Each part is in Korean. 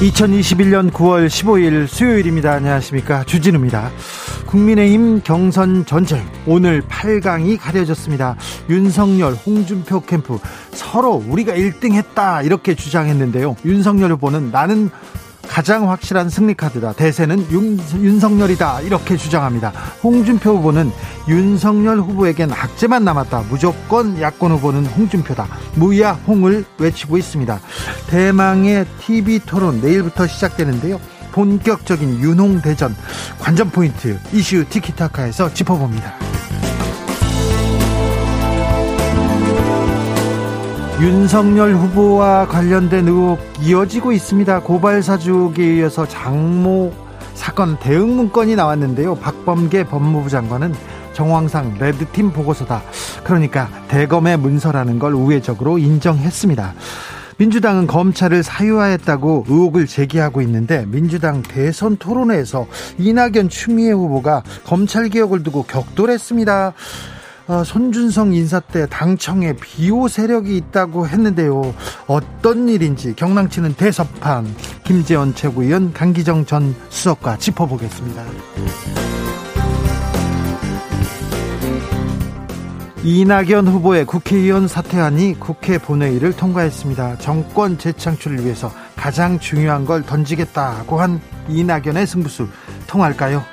2021년 9월 15일 수요일입니다. 안녕하십니까. 주진우입니다. 국민의힘 경선 전쟁 오늘 8강이 가려졌습니다. 윤석열, 홍준표 캠프 서로 우리가 1등 했다 이렇게 주장했는데요. 윤석열 후보는 나는 가장 확실한 승리 카드다. 대세는 윤, 윤석열이다. 이렇게 주장합니다. 홍준표 후보는 윤석열 후보에겐 악재만 남았다. 무조건 야권 후보는 홍준표다. 무야 홍을 외치고 있습니다. 대망의 TV 토론 내일부터 시작되는데요. 본격적인 윤홍 대전 관전 포인트 이슈 티키타카에서 짚어봅니다. 윤석열 후보와 관련된 의혹 이어지고 있습니다. 고발 사주에 이어서 장모 사건 대응 문건이 나왔는데요. 박범계 법무부 장관은 정황상 레드팀 보고서다. 그러니까 대검의 문서라는 걸 우회적으로 인정했습니다. 민주당은 검찰을 사유화했다고 의혹을 제기하고 있는데 민주당 대선 토론회에서 이낙연 추미애 후보가 검찰 개혁을 두고 격돌했습니다. 어, 손준성 인사 때 당청에 비호 세력이 있다고 했는데요. 어떤 일인지 경랑치는 대섭판 김재원 최고위원 강기정 전 수석과 짚어보겠습니다. 이낙연 후보의 국회의원 사퇴안이 국회 본회의를 통과했습니다. 정권 재창출을 위해서 가장 중요한 걸 던지겠다고 한 이낙연의 승부수 통할까요?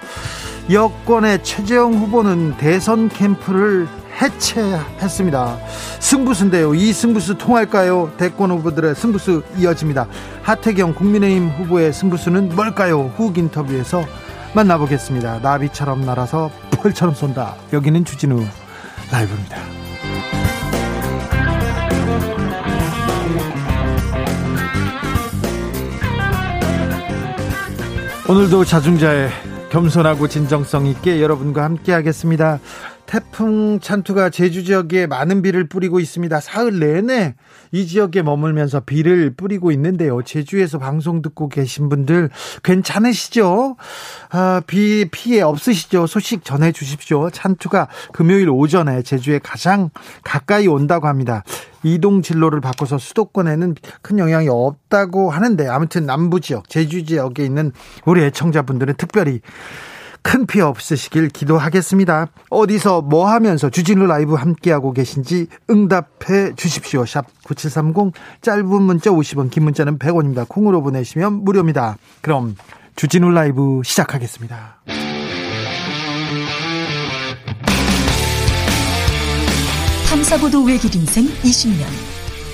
여권의 최재형 후보는 대선 캠프를 해체했습니다. 승부수인데요. 이 승부수 통할까요? 대권 후보들의 승부수 이어집니다. 하태경 국민의힘 후보의 승부수는 뭘까요? 후 인터뷰에서 만나보겠습니다. 나비처럼 날아서 펄처럼 쏜다. 여기는 주진우 라이브입니다. 오늘도 자중자의 겸손하고 진정성 있게 여러분과 함께 하겠습니다. 태풍 찬투가 제주 지역에 많은 비를 뿌리고 있습니다. 사흘 내내 이 지역에 머물면서 비를 뿌리고 있는데요. 제주에서 방송 듣고 계신 분들 괜찮으시죠? 아, 비 피해 없으시죠? 소식 전해 주십시오. 찬투가 금요일 오전에 제주에 가장 가까이 온다고 합니다. 이동 진로를 바꿔서 수도권에는 큰 영향이 없다고 하는데 아무튼 남부 지역, 제주 지역에 있는 우리 애청자분들은 특별히 큰 피해 없으시길 기도하겠습니다. 어디서 뭐 하면서 주진우 라이브 함께하고 계신지 응답해 주십시오. 샵 9730 짧은 문자 50원 긴 문자는 100원입니다. 콩으로 보내시면 무료입니다. 그럼 주진우 라이브 시작하겠습니다. 탐사보도 외길 인생 20년.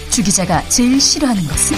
주 기자가 제일 싫어하는 것은?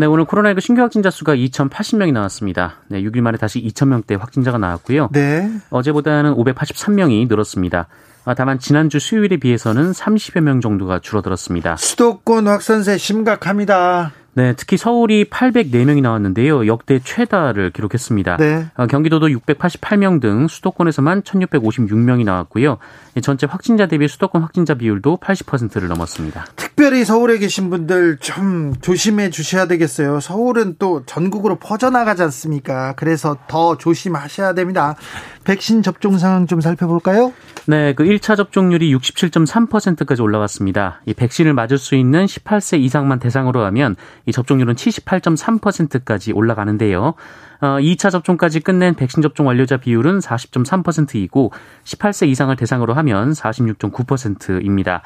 네, 오늘 코로나19 신규 확진자 수가 2,080명이 나왔습니다. 네, 6일 만에 다시 2,000명대 확진자가 나왔고요. 네. 어제보다는 583명이 늘었습니다. 아, 다만 지난주 수요일에 비해서는 30여 명 정도가 줄어들었습니다. 수도권 확산세 심각합니다. 네, 특히 서울이 804명이 나왔는데요. 역대 최다를 기록했습니다. 네. 어, 경기도도 688명 등 수도권에서만 1656명이 나왔고요. 전체 확진자 대비 수도권 확진자 비율도 80%를 넘었습니다. 특별히 서울에 계신 분들 좀 조심해 주셔야 되겠어요. 서울은 또 전국으로 퍼져나가지 않습니까? 그래서 더 조심하셔야 됩니다. 백신 접종 상황 좀 살펴볼까요? 네, 그 1차 접종률이 67.3%까지 올라갔습니다. 이 백신을 맞을 수 있는 18세 이상만 대상으로 하면 이 접종률은 78.3%까지 올라가는데요. 어, 2차 접종까지 끝낸 백신 접종 완료자 비율은 40.3%이고 18세 이상을 대상으로 하면 46.9%입니다.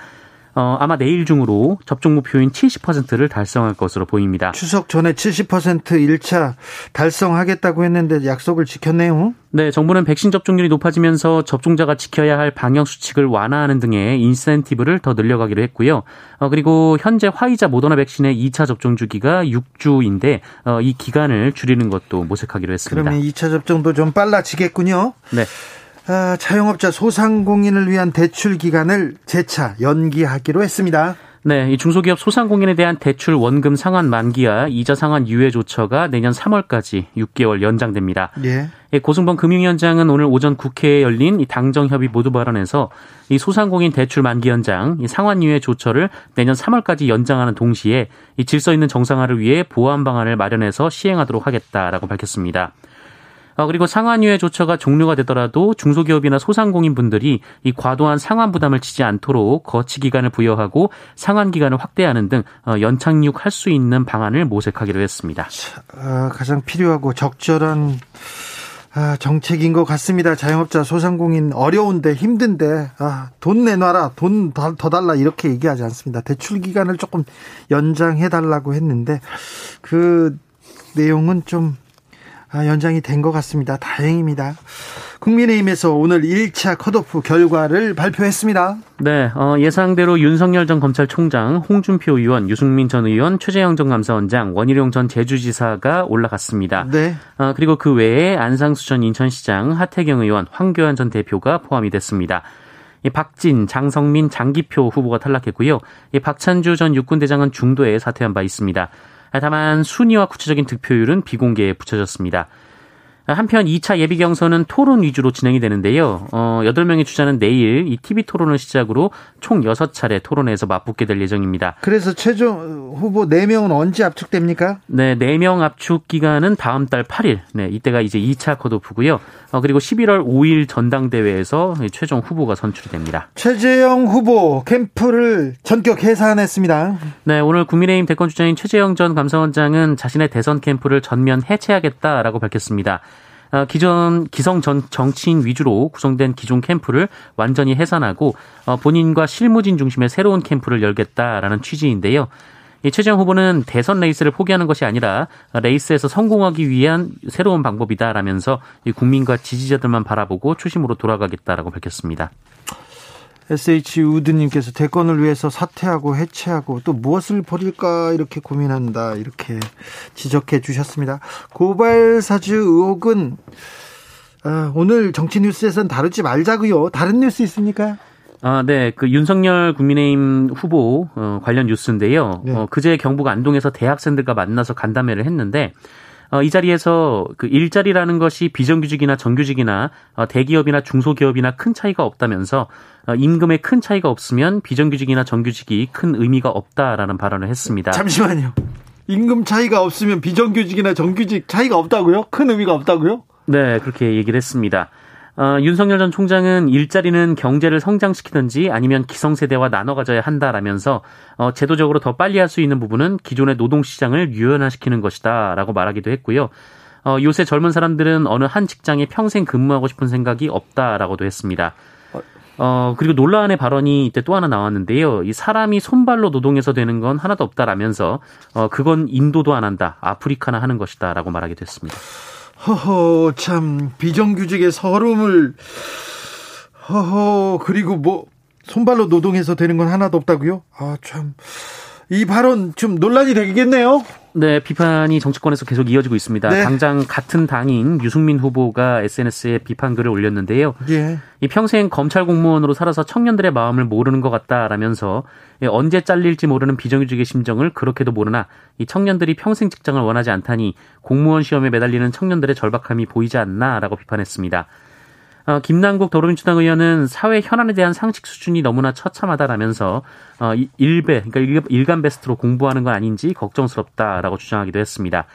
어, 아마 내일 중으로 접종 목표인 70%를 달성할 것으로 보입니다. 추석 전에 70% 1차 달성하겠다고 했는데 약속을 지켰네요. 네, 정부는 백신 접종률이 높아지면서 접종자가 지켜야 할 방역 수칙을 완화하는 등의 인센티브를 더 늘려가기로 했고요. 어, 그리고 현재 화이자 모더나 백신의 2차 접종 주기가 6주인데 어, 이 기간을 줄이는 것도 모색하기로 했습니다. 그러면 2차 접종도 좀 빨라지겠군요. 네. 아, 자영업자 소상공인을 위한 대출 기간을 재차 연기하기로 했습니다. 네, 이 중소기업 소상공인에 대한 대출 원금 상환 만기와 이자 상환 유예 조처가 내년 3월까지 6개월 연장됩니다. 예. 고승범 금융위원장은 오늘 오전 국회에 열린 이 당정협의 모두 발언에서 이 소상공인 대출 만기 연장, 이 상환 유예 조처를 내년 3월까지 연장하는 동시에 이 질서 있는 정상화를 위해 보완 방안을 마련해서 시행하도록 하겠다라고 밝혔습니다. 어, 그리고 상환유예 조처가 종료가 되더라도 중소기업이나 소상공인 분들이 이 과도한 상환 부담을 지지 않도록 거치 기간을 부여하고 상환 기간을 확대하는 등 어, 연착륙할 수 있는 방안을 모색하기로 했습니다. 아, 가장 필요하고 적절한 아, 정책인 것 같습니다. 자영업자 소상공인 어려운데 힘든데 아, 돈 내놔라 돈 더 달라 이렇게 얘기하지 않습니다. 대출 기간을 조금 연장해 달라고 했는데 그 내용은 좀 아, 연장이 된 것 같습니다. 다행입니다. 국민의힘에서 오늘 1차 컷오프 결과를 발표했습니다. 네, 어, 예상대로 윤석열 전 검찰총장, 홍준표 의원, 유승민 전 의원, 최재형 전 감사원장, 원희룡 전 제주지사가 올라갔습니다. 네. 어, 그리고 그 외에 안상수 전 인천시장, 하태경 의원, 황교안 전 대표가 포함이 됐습니다. 이 박진, 장성민, 장기표 후보가 탈락했고요. 이 박찬주 전 육군대장은 중도에 사퇴한 바 있습니다. 다만 순위와 구체적인 득표율은 비공개에 붙여졌습니다. 한편 2차 예비 경선은 토론 위주로 진행이 되는데요. 어, 8명의 주자는 내일 이 TV 토론을 시작으로 총 6차례 토론에서 맞붙게 될 예정입니다. 그래서 최종 후보 4명은 언제 압축됩니까? 네, 4명 압축 기간은 다음 달 8일. 네, 이때가 이제 2차 컷오프고요. 어, 그리고 11월 5일 전당대회에서 최종 후보가 선출이 됩니다. 최재형 후보 캠프를 전격 해산했습니다. 네, 오늘 국민의힘 대권 주자인 최재형 전 감사원장은 자신의 대선 캠프를 전면 해체하겠다라고 밝혔습니다. 어, 기존 기성 전 정치인 위주로 구성된 기존 캠프를 완전히 해산하고 어, 본인과 실무진 중심의 새로운 캠프를 열겠다라는 취지인데요. 이 최재형 후보는 대선 레이스를 포기하는 것이 아니라 레이스에서 성공하기 위한 새로운 방법이다라면서 국민과 지지자들만 바라보고 초심으로 돌아가겠다라고 밝혔습니다. SH 우드님께서 대권을 위해서 사퇴하고 해체하고 또 무엇을 버릴까 이렇게 고민한다 이렇게 지적해 주셨습니다. 고발 사주 의혹은 아, 오늘 정치 뉴스에선 다루지 말자고요. 다른 뉴스 있습니까? 아, 네. 그 윤석열 국민의힘 후보 어, 관련 뉴스인데요. 네. 어, 그제 경북 안동에서 대학생들과 만나서 간담회를 했는데 어, 이 자리에서 그 일자리라는 것이 비정규직이나 정규직이나 어, 대기업이나 중소기업이나 큰 차이가 없다면서 어, 임금에 큰 차이가 없으면 비정규직이나 정규직이 큰 의미가 없다라는 발언을 했습니다. 잠시만요. 임금 차이가 없으면 비정규직이나 정규직 차이가 없다고요? 큰 의미가 없다고요? 네, 그렇게 얘기를 했습니다. 어, 윤석열 전 총장은 일자리는 경제를 성장시키든지 아니면 기성세대와 나눠 가져야 한다라면서 어, 제도적으로 더 빨리 할 수 있는 부분은 기존의 노동시장을 유연화시키는 것이다라고 말하기도 했고요. 어, 요새 젊은 사람들은 어느 한 직장에 평생 근무하고 싶은 생각이 없다라고도 했습니다. 어, 그리고 논란의 발언이 이때 또 하나 나왔는데요. 이 사람이 손발로 노동해서 되는 건 하나도 없다라면서, 어, 그건 인도도 안 한다. 아프리카나 하는 것이다. 라고 말하기도 했습니다. 허허, 참, 비정규직의 서름을, 허허, 그리고 뭐, 손발로 노동해서 되는 건 하나도 없다고요? 아, 참. 이 발언 좀 논란이 되겠네요. 네, 비판이 정치권에서 계속 이어지고 있습니다. 네. 당장 같은 당인 유승민 후보가 SNS에 비판 글을 올렸는데요. 예. 이 평생 검찰 공무원으로 살아서 청년들의 마음을 모르는 것 같다라면서 언제 잘릴지 모르는 비정규직의 심정을 그렇게도 모르나 이 청년들이 평생 직장을 원하지 않다니 공무원 시험에 매달리는 청년들의 절박함이 보이지 않나라고 비판했습니다. 어, 김남국 더불어민주당 의원은 사회 현안에 대한 상식 수준이 너무나 처참하다라면서 어, 일배 그러니까 일간 베스트로 공부하는 건 아닌지 걱정스럽다라고 주장하기도 했습니다.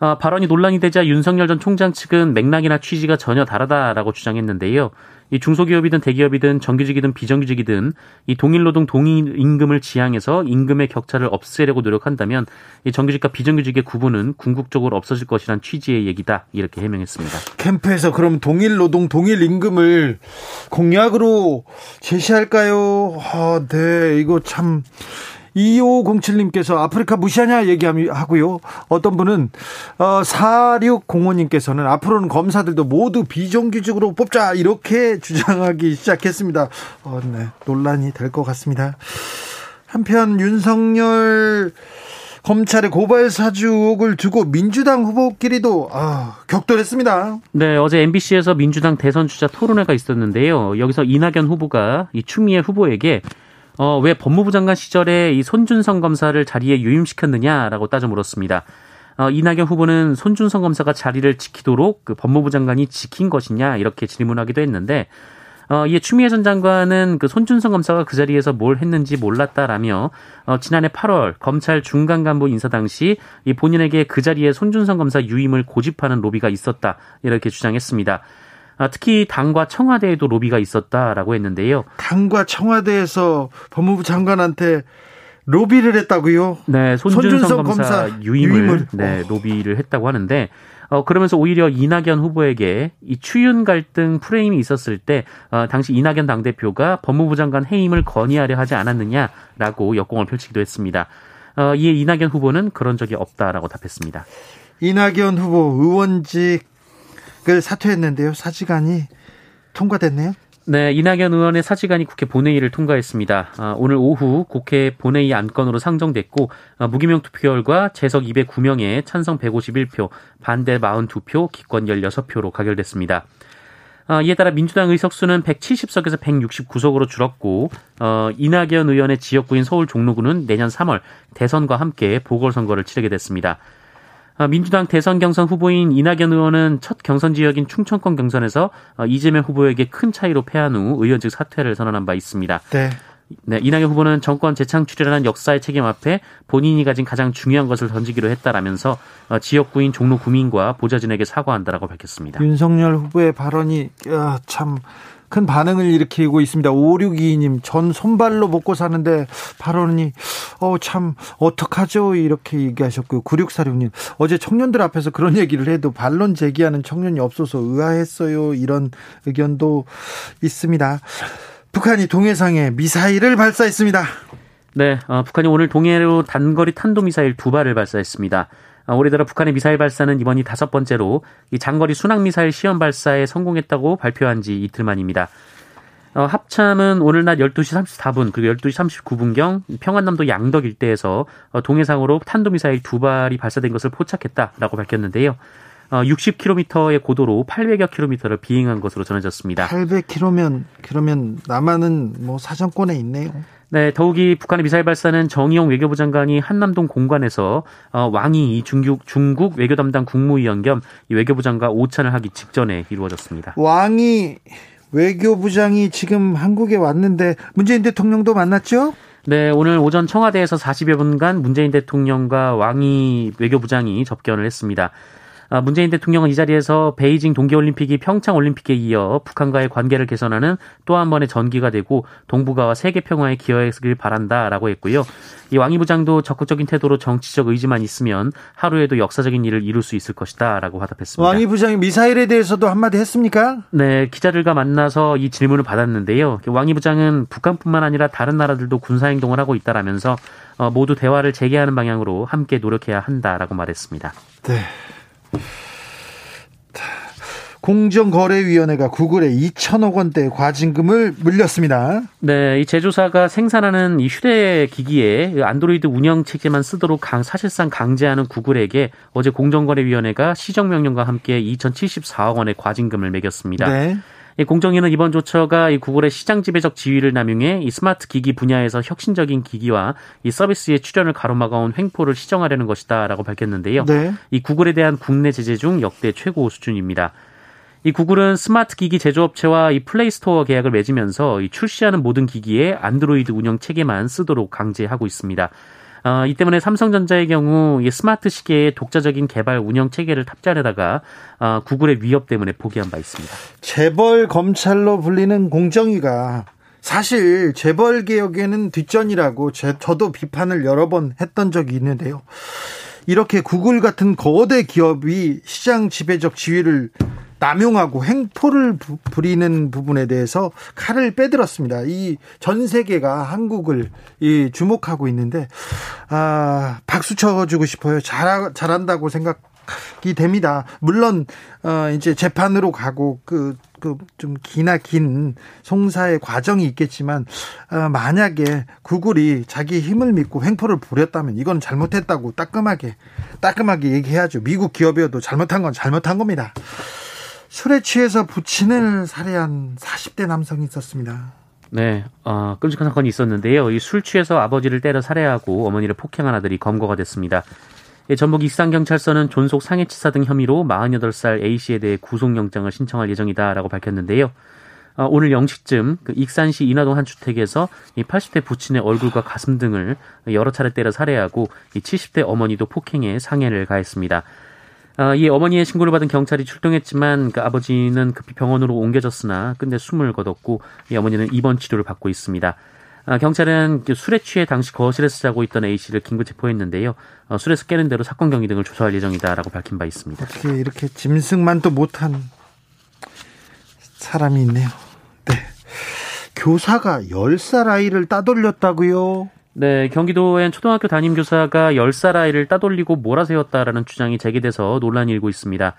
어, 발언이 논란이 되자 윤석열 전 총장 측은 맥락이나 취지가 전혀 다르다라고 주장했는데요. 이 중소기업이든 대기업이든 정규직이든 비정규직이든 이 동일 노동 동일 임금을 지향해서 임금의 격차를 없애려고 노력한다면 이 정규직과 비정규직의 구분은 궁극적으로 없어질 것이란 취지의 얘기다 이렇게 해명했습니다. 캠프에서 그럼 동일 노동 동일 임금을 공약으로 제시할까요? 아, 네, 이거 참 2507님께서 아프리카 무시하냐 얘기하고요. 어떤 분은 어, 4605님께서는 앞으로는 검사들도 모두 비정규직으로 뽑자 이렇게 주장하기 시작했습니다. 어, 네, 논란이 될 것 같습니다. 한편 윤석열 검찰의 고발 사주 의혹을 두고 민주당 후보끼리도 아, 격돌했습니다. 네, 어제 MBC에서 민주당 대선 주자 토론회가 있었는데요. 여기서 이낙연 후보가 이 추미애 후보에게 어, 왜 법무부 장관 시절에 이 손준성 검사를 자리에 유임시켰느냐라고 따져 물었습니다. 어, 이낙연 후보는 손준성 검사가 자리를 지키도록 그 법무부 장관이 지킨 것이냐 이렇게 질문하기도 했는데 어, 이에 추미애 전 장관은 그 손준성 검사가 그 자리에서 뭘 했는지 몰랐다라며 어, 지난해 8월 검찰 중간 간부 인사 당시 이 본인에게 그 자리에 손준성 검사 유임을 고집하는 로비가 있었다 이렇게 주장했습니다. 아, 특히 당과 청와대에도 로비가 있었다라고 했는데요. 당과 청와대에서 법무부 장관한테 로비를 했다고요? 네, 손준성, 손준성 검사, 검사 유임을, 유임을, 네, 로비를 했다고 하는데 어, 그러면서 오히려 이낙연 후보에게 이 추윤 갈등 프레임이 있었을 때, 어, 당시 이낙연 당대표가 법무부 장관 해임을 건의하려 하지 않았느냐라고 역공을 펼치기도 했습니다. 어, 이에 이낙연 후보는 그런 적이 없다라고 답했습니다. 이낙연 후보 의원직 그 사퇴했는데요. 사직안이 통과됐네요. 네, 이낙연 의원의 사직안이 국회 본회의를 통과했습니다. 아, 오늘 오후 국회 본회의 안건으로 상정됐고 아, 무기명 투표 결과 재석 209명에 찬성 151표, 반대 42표, 기권 16표로 가결됐습니다. 아, 이에 따라 민주당 의석수는 170석에서 169석으로 줄었고 어, 이낙연 의원의 지역구인 서울 종로구는 내년 3월 대선과 함께 보궐선거를 치르게 됐습니다. 아, 민주당 대선 경선 후보인 이낙연 의원은 첫 경선 지역인 충청권 경선에서 어, 이재명 후보에게 큰 차이로 패한 후 의원직 사퇴를 선언한 바 있습니다. 네. 네, 이낙연 후보는 정권 재창출이라는 역사의 책임 앞에 본인이 가진 가장 중요한 것을 던지기로 했다라면서 어, 지역구인 종로 구민과 보좌진에게 사과한다라고 밝혔습니다. 윤석열 후보의 발언이 참 큰 반응을 일으키고 있습니다. 5622님, 전 손발로 먹고 사는데 발언이, 어, 참, 어떡하죠? 이렇게 얘기하셨고요. 9646님, 어제 청년들 앞에서 그런 얘기를 해도 반론 제기하는 청년이 없어서 의아했어요. 이런 의견도 있습니다. 북한이 동해상에 미사일을 발사했습니다. 네, 어, 북한이 오늘 동해로 단거리 탄도미사일 두 발을 발사했습니다. 아, 올해 들어 북한의 미사일 발사는 이번이 다섯 번째로 이 장거리 순항 미사일 시험 발사에 성공했다고 발표한 지 이틀 만입니다. 어, 합참은 오늘 낮 12시 34분 그리고 12시 39분경 평안남도 양덕 일대에서 어, 동해상으로 탄도미사일 두 발이 발사된 것을 포착했다라고 밝혔는데요. 어, 60km의 고도로 800여 킬로미터를 비행한 것으로 전해졌습니다. 800km면 그러면 남한은 뭐 사정권에 있네요. 네, 더욱이 북한의 미사일 발사는 정의용 외교부 장관이 한남동 공관에서 어, 왕이 중국, 중국 외교 담당 국무위원 겸 외교부 장과 오찬을 하기 직전에 이루어졌습니다. 왕이 외교부장이 지금 한국에 왔는데 문재인 대통령도 만났죠? 네, 오늘 오전 청와대에서 40여 분간 문재인 대통령과 왕이 외교부장이 접견을 했습니다. 아, 문재인 대통령은 이 자리에서 베이징 동계올림픽이 평창올림픽에 이어 북한과의 관계를 개선하는 또 한 번의 전기가 되고 동북아와 세계 평화에 기여했길 바란다라고 했고요. 이 왕이 부장도 적극적인 태도로 정치적 의지만 있으면 하루에도 역사적인 일을 이룰 수 있을 것이다라고 화답했습니다. 왕이 부장이 미사일에 대해서도 한마디 했습니까? 네, 기자들과 만나서 이 질문을 받았는데요. 왕이 부장은 북한뿐만 아니라 다른 나라들도 군사 행동을 하고 있다라면서 어, 모두 대화를 재개하는 방향으로 함께 노력해야 한다라고 말했습니다. 네. 공정거래위원회가 구글에 2천억 원대 과징금을 물렸습니다. 네, 이 제조사가 생산하는 이 휴대기기에 안드로이드 운영 체계만 쓰도록 강, 사실상 강제하는 구글에게 어제 공정거래위원회가 시정명령과 함께 2,074억 원의 과징금을 매겼습니다. 네. 공정위는 이번 조처가 이 구글의 시장 지배적 지위를 남용해 이 스마트 기기 분야에서 혁신적인 기기와 이 서비스의 출현을 가로막아온 횡포를 시정하려는 것이다라고 밝혔는데요. 네. 이 구글에 대한 국내 제재 중 역대 최고 수준입니다. 이 구글은 스마트 기기 제조업체와 이 플레이스토어 계약을 맺으면서 이 출시하는 모든 기기에 안드로이드 운영 체계만 쓰도록 강제하고 있습니다. 어, 이 때문에 삼성전자의 경우 이 스마트 시계의 독자적인 개발 운영 체계를 탑재하려다가 어, 구글의 위협 때문에 포기한 바 있습니다. 재벌 검찰로 불리는 공정위가 사실 재벌 개혁에는 뒷전이라고 제, 저도 비판을 여러 번 했던 적이 있는데요. 이렇게 구글 같은 거대 기업이 시장 지배적 지위를 남용하고 행포를 부리는 부분에 대해서 칼을 빼들었습니다. 이 전 세계가 한국을 이 주목하고 있는데 아 박수 쳐주고 싶어요. 잘 잘한다고 생각이 됩니다. 물론 어 이제 재판으로 가고 그 그 좀 기나 긴 송사의 과정이 있겠지만 어, 만약에 구글이 자기 힘을 믿고 횡포를 부렸다면 이건 잘못했다고 따끔하게 따끔하게 얘기해야죠. 미국 기업이어도 잘못한 건 잘못한 겁니다. 술에 취해서 부친을 살해한 40대 남성이 있었습니다. 네, 어, 끔찍한 사건이 있었는데요. 이 술 취해서 아버지를 때려 살해하고 어머니를 폭행한 아들이 검거가 됐습니다. 예, 전북 익산경찰서는 존속 상해치사 등 혐의로 48살 A씨에 대해 구속영장을 신청할 예정이다라고 밝혔는데요. 어, 오늘 0시쯤 그 익산시 인하동 한 주택에서 이 80대 부친의 얼굴과 가슴 등을 여러 차례 때려 살해하고 이 70대 어머니도 폭행해 상해를 가했습니다. 어, 이 어머니의 신고를 받은 경찰이 출동했지만 그 아버지는 급히 병원으로 옮겨졌으나 끝내 숨을 거뒀고 이 어머니는 입원 치료를 받고 있습니다. 아, 경찰은 그 술에 취해 당시 거실에서 자고 있던 A 씨를 긴급 체포했는데요. 어, 술에서 깨는 대로 사건 경위 등을 조사할 예정이다라고 밝힌 바 있습니다. 어떻게 이렇게 짐승만도 못한 사람이 있네요. 네. 교사가 10살 아이를 따돌렸다고요? 네, 경기도엔 초등학교 담임 교사가 10살 아이를 따돌리고 몰아세웠다라는 주장이 제기돼서 논란이 일고 있습니다.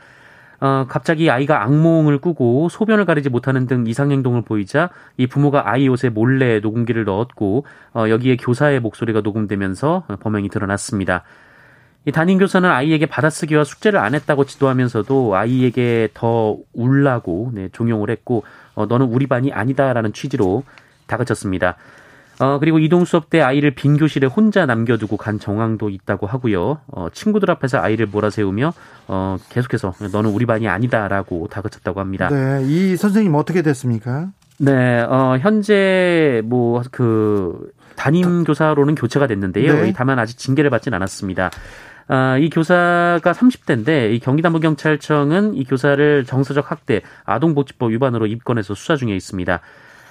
어, 갑자기 아이가 악몽을 꾸고 소변을 가리지 못하는 등 이상 행동을 보이자 이 부모가 아이 옷에 몰래 녹음기를 넣었고 어, 여기에 교사의 목소리가 녹음되면서 범행이 드러났습니다. 이 담임 교사는 아이에게 받아쓰기와 숙제를 안 했다고 지도하면서도 아이에게 더 울라고 네, 종용을 했고 어, 너는 우리 반이 아니다라는 취지로 다그쳤습니다. 어, 그리고 이동 수업 때 아이를 빈 교실에 혼자 남겨두고 간 정황도 있다고 하고요. 어, 친구들 앞에서 아이를 몰아세우며 어, 계속해서 너는 우리 반이 아니다라고 다그쳤다고 합니다. 네, 이 선생님 어떻게 됐습니까? 네, 어, 현재 뭐 그 담임 교사로는 교체가 됐는데요. 네. 다만 아직 징계를 받진 않았습니다. 아, 이 교사가 30대인데 이 경기남부경찰청은 이 교사를 정서적 학대, 아동복지법 위반으로 입건해서 수사 중에 있습니다.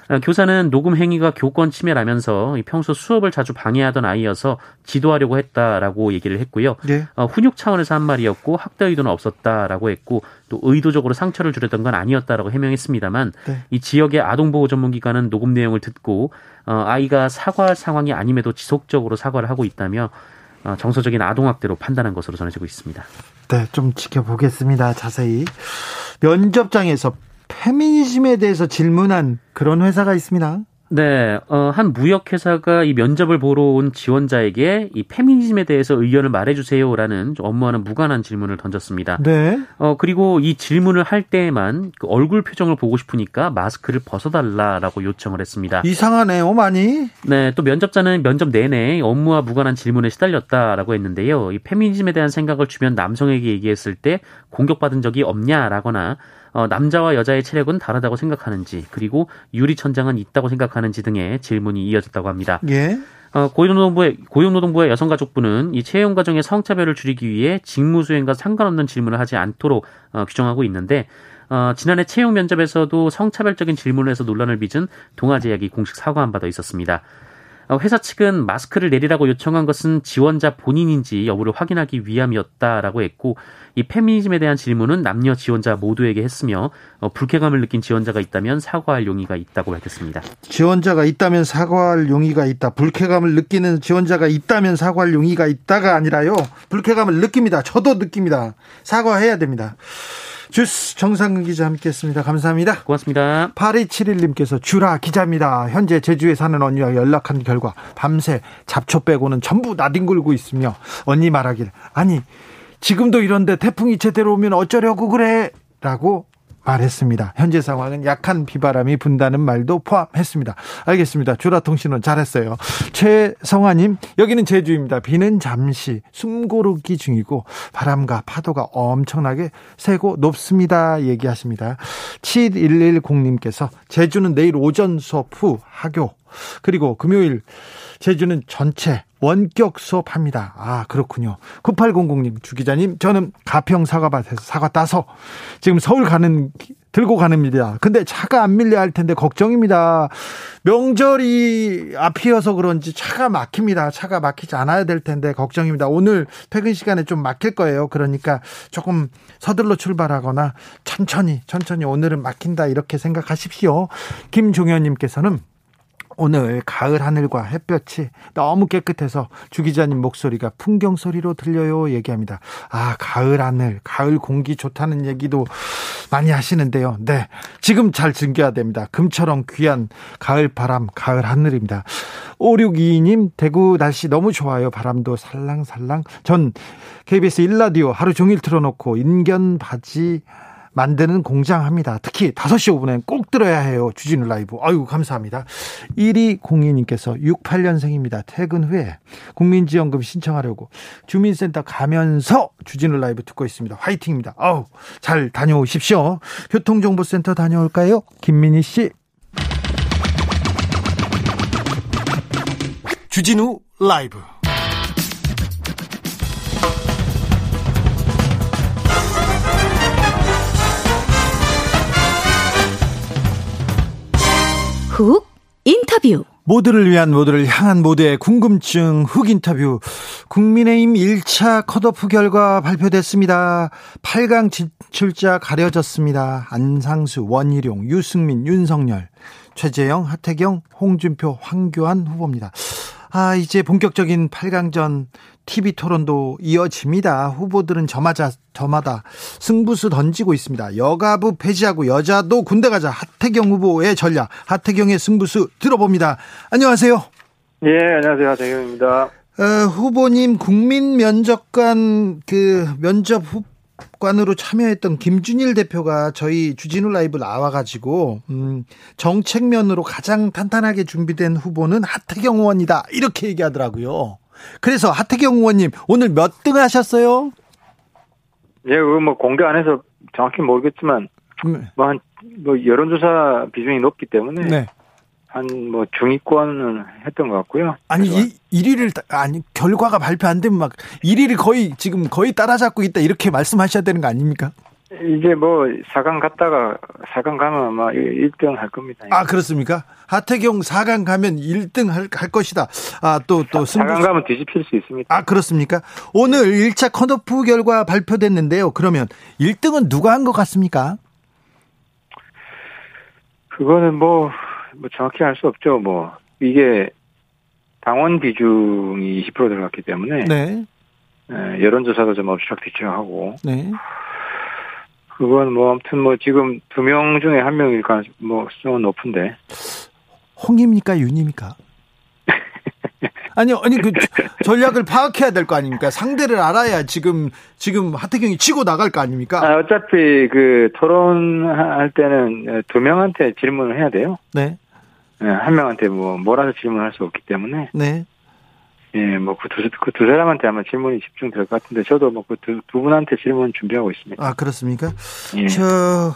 어, 교사는 녹음 행위가 교권 침해라면서 평소 수업을 자주 방해하던 아이여서 지도하려고 했다라고 얘기를 했고요. 네. 어, 훈육 차원에서 한 말이었고 학대 의도는 없었다라고 했고 또 의도적으로 상처를 주려던 건 아니었다라고 해명했습니다만 네. 이 지역의 아동보호 전문기관은 녹음 내용을 듣고 어, 아이가 사과할 상황이 아님에도 지속적으로 사과를 하고 있다며 어, 정서적인 아동학대로 판단한 것으로 전해지고 있습니다. 네, 좀 지켜보겠습니다. 자세히. 면접장에서 페미니즘에 대해서 질문한 그런 회사가 있습니다. 네, 어, 한 무역회사가 이 면접을 보러 온 지원자에게 이 페미니즘에 대해서 의견을 말해주세요라는 업무와는 무관한 질문을 던졌습니다. 네. 어, 그리고 이 질문을 할 때에만 그 얼굴 표정을 보고 싶으니까 마스크를 벗어달라라고 요청을 했습니다. 이상하네요, 많이. 네, 또 면접자는 면접 내내 업무와 무관한 질문에 시달렸다라고 했는데요. 이 페미니즘에 대한 생각을 주변 남성에게 얘기했을 때 공격받은 적이 없냐라거나 어, 남자와 여자의 체력은 다르다고 생각하는지 그리고 유리천장은 있다고 생각하는지 등의 질문이 이어졌다고 합니다. 예. 어, 고용노동부의 고용노동부의 여성가족부는 이 채용 과정의 성차별을 줄이기 위해 직무 수행과 상관없는 질문을 하지 않도록 어, 규정하고 있는데 어, 지난해 채용 면접에서도 성차별적인 질문을 해서 논란을 빚은 동아제약이 공식 사과한 바 더 있었습니다. 어, 회사 측은 마스크를 내리라고 요청한 것은 지원자 본인인지 여부를 확인하기 위함이었다라고 했고 이 페미니즘에 대한 질문은 남녀 지원자 모두에게 했으며 어, 불쾌감을 느낀 지원자가 있다면 사과할 용의가 있다고 밝혔습니다. 지원자가 있다면 사과할 용의가 있다. 불쾌감을 느끼는 지원자가 있다면 사과할 용의가 있다가 아니라요. 불쾌감을 느낍니다. 저도 느낍니다. 사과해야 됩니다. 주스 정상근 기자 함께했습니다. 감사합니다. 고맙습니다. 8271님께서 주라 기자입니다. 현재 제주에 사는 언니와 연락한 결과 밤새 잡초 빼고는 전부 나뒹굴고 있으며 언니 말하길 아니 지금도 이런데 태풍이 제대로 오면 어쩌려고 그래? 라고 말했습니다. 현재 상황은 약한 비바람이 분다는 말도 포함했습니다. 알겠습니다. 주라통신원 잘했어요. 최성아님, 여기는 제주입니다. 비는 잠시 숨 고르기 중이고 바람과 파도가 엄청나게 세고 높습니다. 얘기하십니다. 7110님께서 제주는 내일 오전 수업 후 하교 그리고 금요일 제주는 전체 원격 수업합니다. 아, 그렇군요. 9800님, 주 기자님, 저는 가평 사과밭에서 사과 따서 지금 서울 가는, 들고 가는입니다. 근데 차가 안 밀려 할 텐데 걱정입니다. 명절이 앞이어서 그런지 차가 막힙니다. 차가 막히지 않아야 될 텐데 걱정입니다. 오늘 퇴근 시간에 좀 막힐 거예요. 그러니까 조금 서둘러 출발하거나 천천히, 천천히 오늘은 막힌다 이렇게 생각하십시오. 김종현님께서는 오늘 가을 하늘과 햇볕이 너무 깨끗해서 주 기자님 목소리가 풍경 소리로 들려요 얘기합니다. 아, 가을 하늘, 가을 공기 좋다는 얘기도 많이 하시는데요. 네. 지금 잘 즐겨야 됩니다. 금처럼 귀한 가을 바람, 가을 하늘입니다. 5622님, 대구 날씨 너무 좋아요. 바람도 살랑살랑. 전 KBS 1라디오 하루 종일 틀어놓고 인견 바지 만드는 공장 합니다. 특히 5시 5분엔 꼭 들어야 해요. 주진우 라이브. 아유, 감사합니다. 1202님께서 68년생입니다. 퇴근 후에 국민지원금 신청하려고 주민센터 가면서 주진우 라이브 듣고 있습니다. 화이팅입니다. 아우, 잘 다녀오십시오. 교통정보센터 다녀올까요? 김민희 씨. 주진우 라이브. 훅 인터뷰 모두를 위한 모두를 향한 모두의 궁금증 훅 인터뷰 국민의힘 1차 컷오프 결과 발표됐습니다. 8강 진출자 가려졌습니다. 안상수, 원희룡, 유승민, 윤석열, 최재형, 하태경, 홍준표, 황교안 후보입니다. 아, 이제 본격적인 8강전 TV 토론도 이어집니다. 후보들은 저마다, 저마다 승부수 던지고 있습니다. 여가부 폐지하고 여자도 군대 가자. 하태경 후보의 전략, 하태경의 승부수 들어봅니다. 안녕하세요. 예, 안녕하세요. 하태경입니다. 어, 후보님 국민 면접관 그 면접 후, 관으로 참여했던 김준일 대표가 저희 주진우 라이브 나와가지고 음, 정책면으로 가장 탄탄하게 준비된 후보는 하태경 의원이다 이렇게 얘기하더라고요. 그래서 하태경 의원님 오늘 몇 등 하셨어요? 예, 그뭐 공개 안 해서 정확히 모르겠지만 네. 뭐한 뭐 여론조사 비중이 높기 때문에 네. 한 뭐 중위권은 했던 것 같고요. 아니 이, 1위를 아니 결과가 발표 안 되면 막 1위를 거의 지금 거의 따라잡고 있다 이렇게 말씀하셔야 되는 거 아닙니까? 이제 뭐 4강 갔다가 4강 가면 아마 1등 할 겁니다. 아 그렇습니까? 하태경 4강 가면 1등 할, 할 것이다. 아또또 또 4강 가면 뒤집힐 수 있습니다. 아 그렇습니까? 오늘 1차 컷오프 결과 발표됐는데요. 그러면 1등은 누가 한 것 같습니까? 그거는 뭐 뭐 정확히 알 수 없죠. 뭐 이게 당원 비중이 20% 들어갔기 때문에 네. 에, 여론조사도 좀 엎치락뒤치락하고 네. 그건 뭐 아무튼 뭐 지금 두 명 중에 한 명일 가능성 뭐 높은데 홍입니까 윤입니까? 아니요, 아니 그 전략을 파악해야 될 거 아닙니까? 상대를 알아야 지금 지금 하태경이 치고 나갈 거 아닙니까? 아, 어차피 그 토론할 때는 두 명한테 질문을 해야 돼요. 네. 네, 한 명한테 뭐 몰아서 질문할 수 없기 때문에. 네. 예, 뭐 그 두, 그 두 사람한테 아마 질문이 집중될 것 같은데 저도 뭐 그 두 두 분한테 질문 준비하고 있습니다. 아 그렇습니까? 예. 저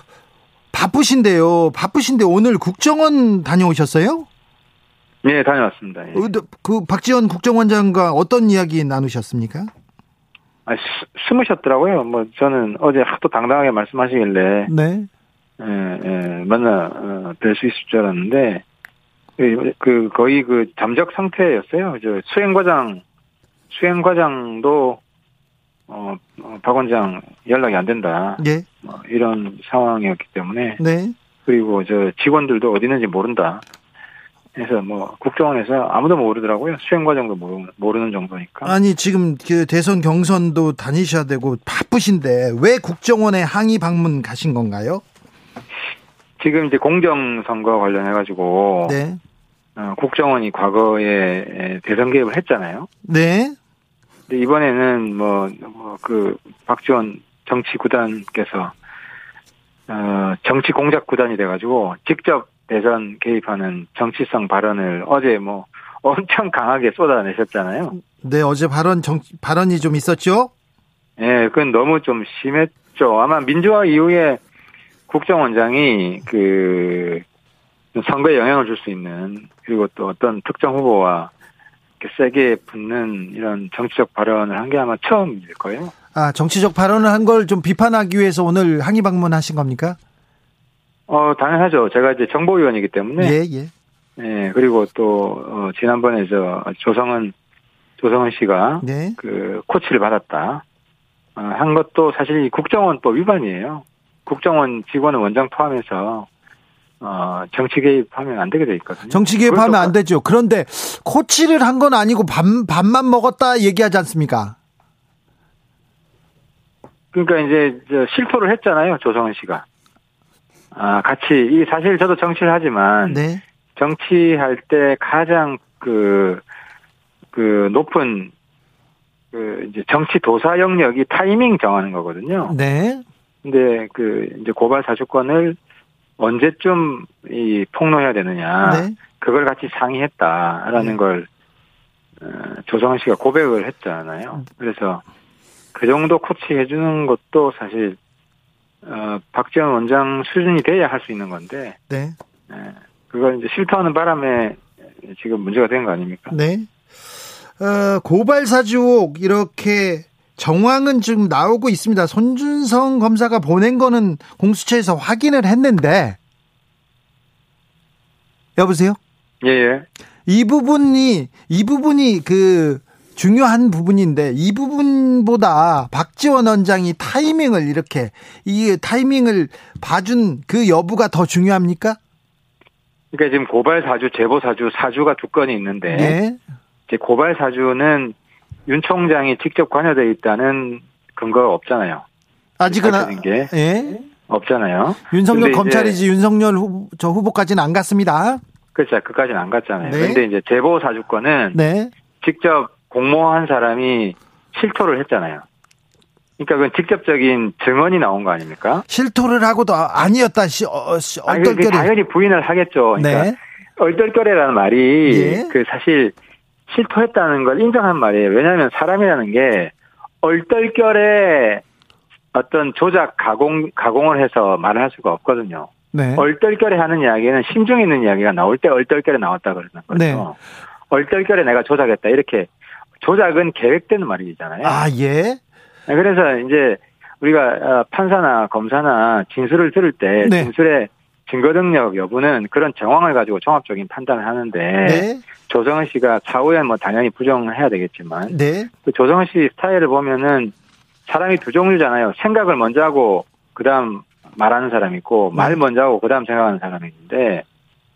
바쁘신데요. 바쁘신데 오늘 국정원 다녀오셨어요? 네, 다녀왔습니다. 예. 그 박지원 국정원장과 어떤 이야기 나누셨습니까? 아, 숨으셨더라고요. 뭐 저는 어제 하도 당당하게 말씀하시길래 네. 예, 예, 만나 어, 뵐수 있을 줄 알았는데 그, 그 거의 그 잠적 상태였어요. 저 수행과장 수행과장도 어, 어, 박 원장 연락이 안 된다. 예. 뭐 이런 상황이었기 때문에. 네. 그리고 저 직원들도 어디 있는지 모른다. 그래서 뭐 국정원에서 아무도 모르더라고요. 수행 과정도 모르는 정도니까. 아니 지금 그 대선 경선도 다니셔야 되고 바쁘신데 왜 국정원에 항의 방문 가신 건가요? 지금 이제 공정 선거 관련해 가지고 네. 어, 국정원이 과거에 대선 개입을 했잖아요. 네. 근데 이번에는 뭐그 뭐 박지원 정치 구단께서 어 정치 공작 구단이 돼가지고 직접 대선 개입하는 정치성 발언을 어제 뭐 엄청 강하게 쏟아내셨잖아요. 네, 어제 발언 정 발언이 좀 있었죠? 네, 그건 너무 좀 심했죠. 아마 민주화 이후에 국정원장이 그 선거에 영향을 줄 수 있는 그리고 또 어떤 특정 후보와 세게 붙는 이런 정치적 발언을 한 게 아마 처음일 거예요. 아, 정치적 발언을 한 걸 좀 비판하기 위해서 오늘 항의 방문하신 겁니까? 어, 당연하죠. 제가 이제 정보위원이기 때문에. 예, 예. 예, 그리고 또, 어, 지난번에 저, 조성은, 조성은 씨가. 네. 그, 코치를 받았다. 어, 한 것도 사실 국정원법 위반이에요. 국정원 직원은 원장 포함해서 어, 정치 개입하면 안 되게 돼 있거든요. 정치 개입하면 안 되죠. 그런데 코치를 한 건 아니고 밥, 밥만 먹었다 얘기하지 않습니까? 그러니까 이제 실토를 했잖아요. 조성은 씨가. 아, 같이 이 사실 저도 정치를 하지만 네. 정치할 때 가장 그그 그 높은 그 이제 정치 도사 영역이 타이밍 정하는 거거든요. 네. 근데 그 이제 고발 사주권을 언제쯤 이 폭로해야 되느냐. 네. 그걸 같이 상의했다라는 네. 걸 어, 조성은 씨가 고백을 했잖아요. 그래서 그 정도 코치 해주는 것도 사실 어, 박지원 원장 수준이 돼야 할 수 있는 건데. 네. 네. 그걸 이제 실토하는 바람에 지금 문제가 된 거 아닙니까? 네. 어, 고발 사주 이렇게 정황은 지금 나오고 있습니다. 손준성 검사가 보낸 거는 공수처에서 확인을 했는데 여보세요? 예, 예. 이 부분이 이 부분이 그 중요한 부분인데 이 부분보다 박지원 원장이 타이밍을 이렇게 이 타이밍을 봐준 그 여부가 더 중요합니까? 그러니까 지금 고발 사주, 제보 사주, 사주가 두 건이 있는데 네. 이제 고발 사주는 윤 총장이 직접 관여돼 있다는 근거가 없잖아요. 아직은 아, 게 예? 없잖아요. 윤석열 검찰이지 윤석열 후보, 저 후보까지는 안 갔습니다. 그렇죠. 그까지는 안 갔잖아요. 네. 근데 이제 제보 사주권은 네. 직접 공모한 사람이 실토를 했잖아요. 그러니까 그건 직접적인 증언이 나온 거 아닙니까? 실토를 하고도 아니었다. 시, 어, 시, 얼떨결에. 당연히 부인을 하겠죠. 그러니까 네. 얼떨결에라는 말이 예. 그 사실 실토했다는 걸 인정한 말이에요. 왜냐하면 사람이라는 게 얼떨결에 어떤 조작 가공 가공을 해서 말을 할 수가 없거든요. 네. 얼떨결에 하는 이야기는 심중 있는 이야기가 나올 때 얼떨결에 나왔다 그러는 거죠. 네. 얼떨결에 내가 조작했다 이렇게 조작은 계획된 말이잖아요. 아 예. 네, 그래서 이제 우리가 어, 판사나 검사나 진술을 들을 때 네. 진술의 증거 능력 여부는 그런 정황을 가지고 종합적인 판단을 하는데 네. 조성은 씨가 차후에 뭐 당연히 부정해야 되겠지만 네. 그 조성은 씨 스타일을 보면은 사람이 두 종류잖아요. 생각을 먼저 하고 그다음 말하는 사람이 있고 네. 말 먼저 하고 그다음 생각하는 사람이 있는데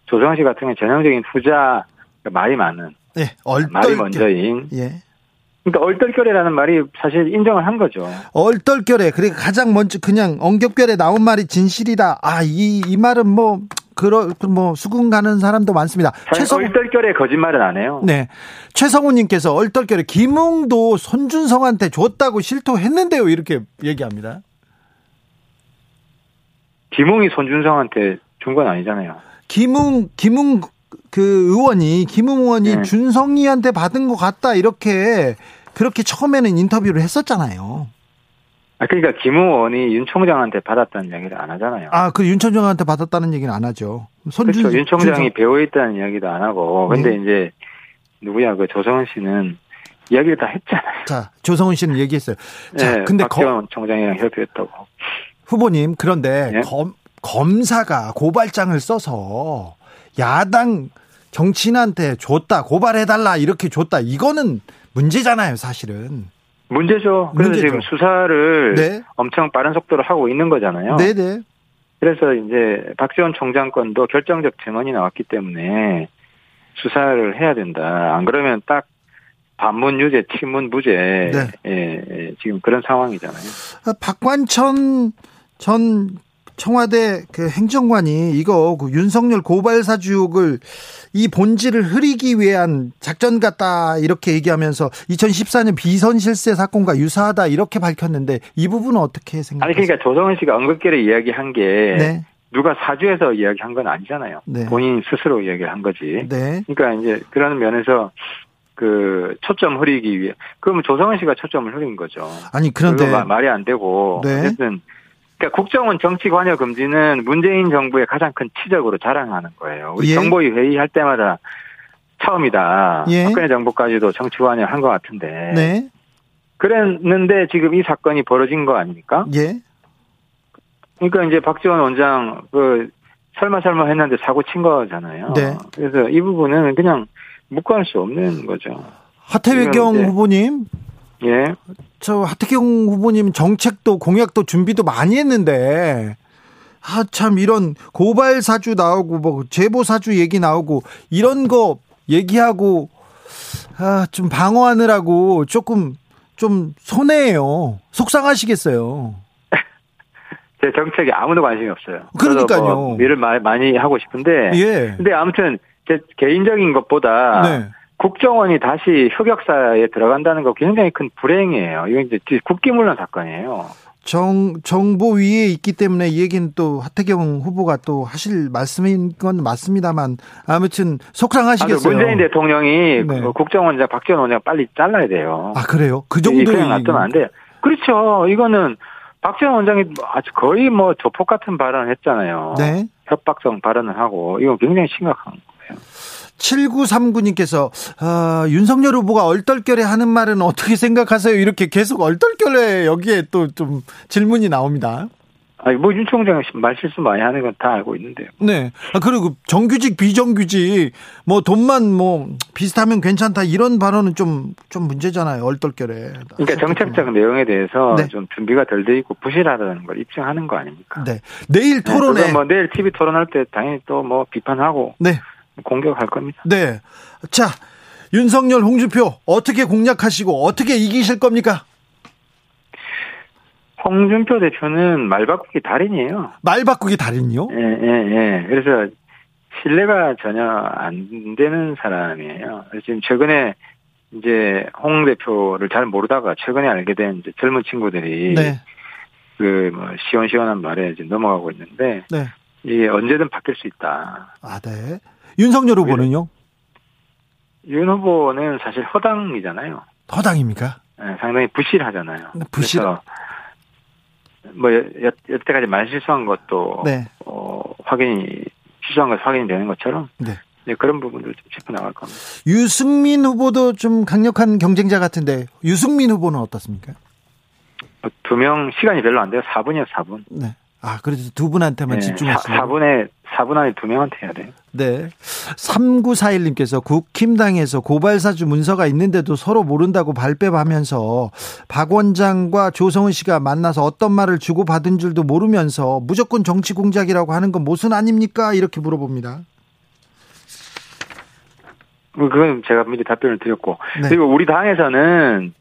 조성은 씨 같은 경우는 전형적인 후자 그러니까 말이 많은 네. 말이 먼저인 예. 그러니까 얼떨결에라는 말이 사실 인정을 한 거죠. 얼떨결에 그러니까 가장 먼저 그냥 엉겹결에 나온 말이 진실이다. 아 이이 이 말은 뭐 그러 뭐 수긍 가는 사람도 많습니다. 최성 얼떨결에 거짓말은 안 해요. 네, 최성우님께서 얼떨결에 김웅도 손준성한테 줬다고 실토했는데요. 이렇게 얘기합니다. 김웅이 손준성한테 준 건 아니잖아요. 김웅 김웅 그 의원이 김웅 의원이 네. 준성이한테 받은 것 같다 이렇게 그렇게 처음에는 인터뷰를 했었잖아요. 아, 그러니까 김 의원이 윤 총장한테 받았다는 이야기를 안 하잖아요. 아, 그 윤 총장한테 받았다는 얘기는 안 하죠. 손준, 그렇죠. 윤 총장이 배우에 있다는 이야기도 안 하고. 근데 네. 이제 누구야 그 조성은 씨는 이야기를 다 했잖아요. 자, 조성은 씨는 얘기했어요. 자, 네, 근데 박지원 총장이랑 협의했다고. 후보님, 그런데 네? 검, 검사가 고발장을 써서 야당 정치인한테 줬다, 고발해달라, 이렇게 줬다. 이거는 문제잖아요, 사실은. 문제죠. 그래서 문제죠. 지금 수사를 네. 엄청 빠른 속도로 하고 있는 거잖아요. 네네. 네. 그래서 이제 박지원 총장 건도 결정적 증언이 나왔기 때문에 수사를 해야 된다. 안 그러면 딱 반문 유죄, 친문 무죄, 네. 예, 예, 지금 그런 상황이잖아요. 아, 박관천 전 청와대 그 행정관이 이거 그 윤석열 고발 사주를 이 본질을 흐리기 위한 작전 같다 이렇게 얘기하면서 2014년 비선 실세 사건과 유사하다 이렇게 밝혔는데 이 부분은 어떻게 생각하세요? 아니 그러니까 조성은 씨가 언급결에 이야기한 게 네. 누가 사주에서 이야기한 건 아니잖아요. 네. 본인 스스로 이야기를 한 거지. 네. 그러니까 이제 그런 면에서 그 초점 흐리기 위해 그러면 조성은 씨가 초점을 흐린 거죠. 아니 그런데 말이 안 되고 네. 어쨌든 그러니까 국정원 정치 관여 금지는 문재인 정부의 가장 큰 치적으로 자랑하는 거예요. 우리 예. 정보위 회의할 때마다 처음이다. 예. 박근혜 정부까지도 정치 관여를 한것 같은데. 네. 그랬는데 지금 이 사건이 벌어진 거 아닙니까? 예. 그러니까 이제 박지원 원장 그 설마 설마 했는데 사고 친 거잖아요. 네. 그래서 이 부분은 그냥 묵과할 수 없는 거죠. 하태경 후보님. 예. 저 하태경 후보님 정책도 공약도 준비도 많이 했는데 아 참 이런 고발 사주 나오고 뭐 제보 사주 얘기 나오고 이런 거 얘기하고 아 좀 방어하느라고 조금 좀 손해예요. 속상하시겠어요. 제 정책에 아무도 관심이 없어요. 그러니까요. 뭐 일을 많이 하고 싶은데. 예. 근데 아무튼 제 개인적인 것보다 네. 국정원이 다시 흑역사에 들어간다는 거 굉장히 큰 불행이에요. 이건 이제 국기문란 사건이에요. 정, 정보 위에 있기 때문에 이 얘기는 또 하태경 후보가 또 하실 말씀인 건 맞습니다만 아무튼 속상하시겠어요. 문재인 대통령이 네. 그 국정원장 박지원 원장 빨리 잘라야 돼요. 아 그래요? 그 정도 그냥 놔두면 안 돼요. 그렇죠. 이거는 박지원 원장이 아주 거의 뭐 조폭 같은 발언을 했잖아요. 네. 협박성 발언을 하고 이건 굉장히 심각한 거예요. 7939님께서 어, 윤석열 후보가 얼떨결에 하는 말은 어떻게 생각하세요? 이렇게 계속 얼떨결에 여기에 또 좀 질문이 나옵니다. 아니 뭐윤 총장 말 실수 많이 하는 건 다 알고 있는데요. 네. 아, 그리고 정규직 비정규직 뭐 돈만 뭐 비슷하면 괜찮다 이런 발언은 좀좀 좀 문제잖아요. 얼떨결에. 그러니까 정책적 내용에 대해서 네. 좀 준비가 덜 돼 있고 부실하다는 걸 입증하는 거 아닙니까? 네. 내일 네, 토론에 네, 뭐 내일 TV 토론할 때 당연히 또 뭐 비판하고 네. 공격할 겁니다. 네. 자, 윤석열, 홍준표 어떻게 공략하시고 어떻게 이기실 겁니까? 홍준표 대표는 말 바꾸기 달인이에요. 말 바꾸기 달인이요? 예, 예, 예. 그래서 신뢰가 전혀 안 되는 사람이에요. 지금 최근에 이제 홍 대표를 잘 모르다가 최근에 알게 된 젊은 친구들이 네. 그뭐 시원시원한 말에 이제 넘어가고 있는데 네. 이게 언제든 바뀔 수 있다. 아, 네. 윤석열 후보는요? 윤 후보는 사실 허당이잖아요. 허당입니까? 네, 상당히 부실하잖아요. 부실. 뭐 여, 여태까지 말 실수한 것도 네. 어, 확인이 실수한 것 확인이 되는 것처럼 네. 네, 그런 부분들 좀 짚어 나갈 겁니다. 유승민 후보도 좀 강력한 경쟁자 같은데 유승민 후보는 어떻습니까? 두 명 시간이 별로 안 돼요. 4분이요, 4분. 네. 아, 그래서 두 분한테만 네, 집중했어요. 4분에 4분 안에 두 명한테 해야 돼요. 네. 3941님께서 국힘당에서 고발사주 문서가 있는데도 서로 모른다고 발뺌하면서 박 원장과 조성은 씨가 만나서 어떤 말을 주고받은 줄도 모르면서 무조건 정치 공작이라고 하는 건 무슨 아닙니까? 이렇게 물어봅니다. 뭐 그건 제가 미리 답변을 드렸고. 네. 그리고 우리 당에서는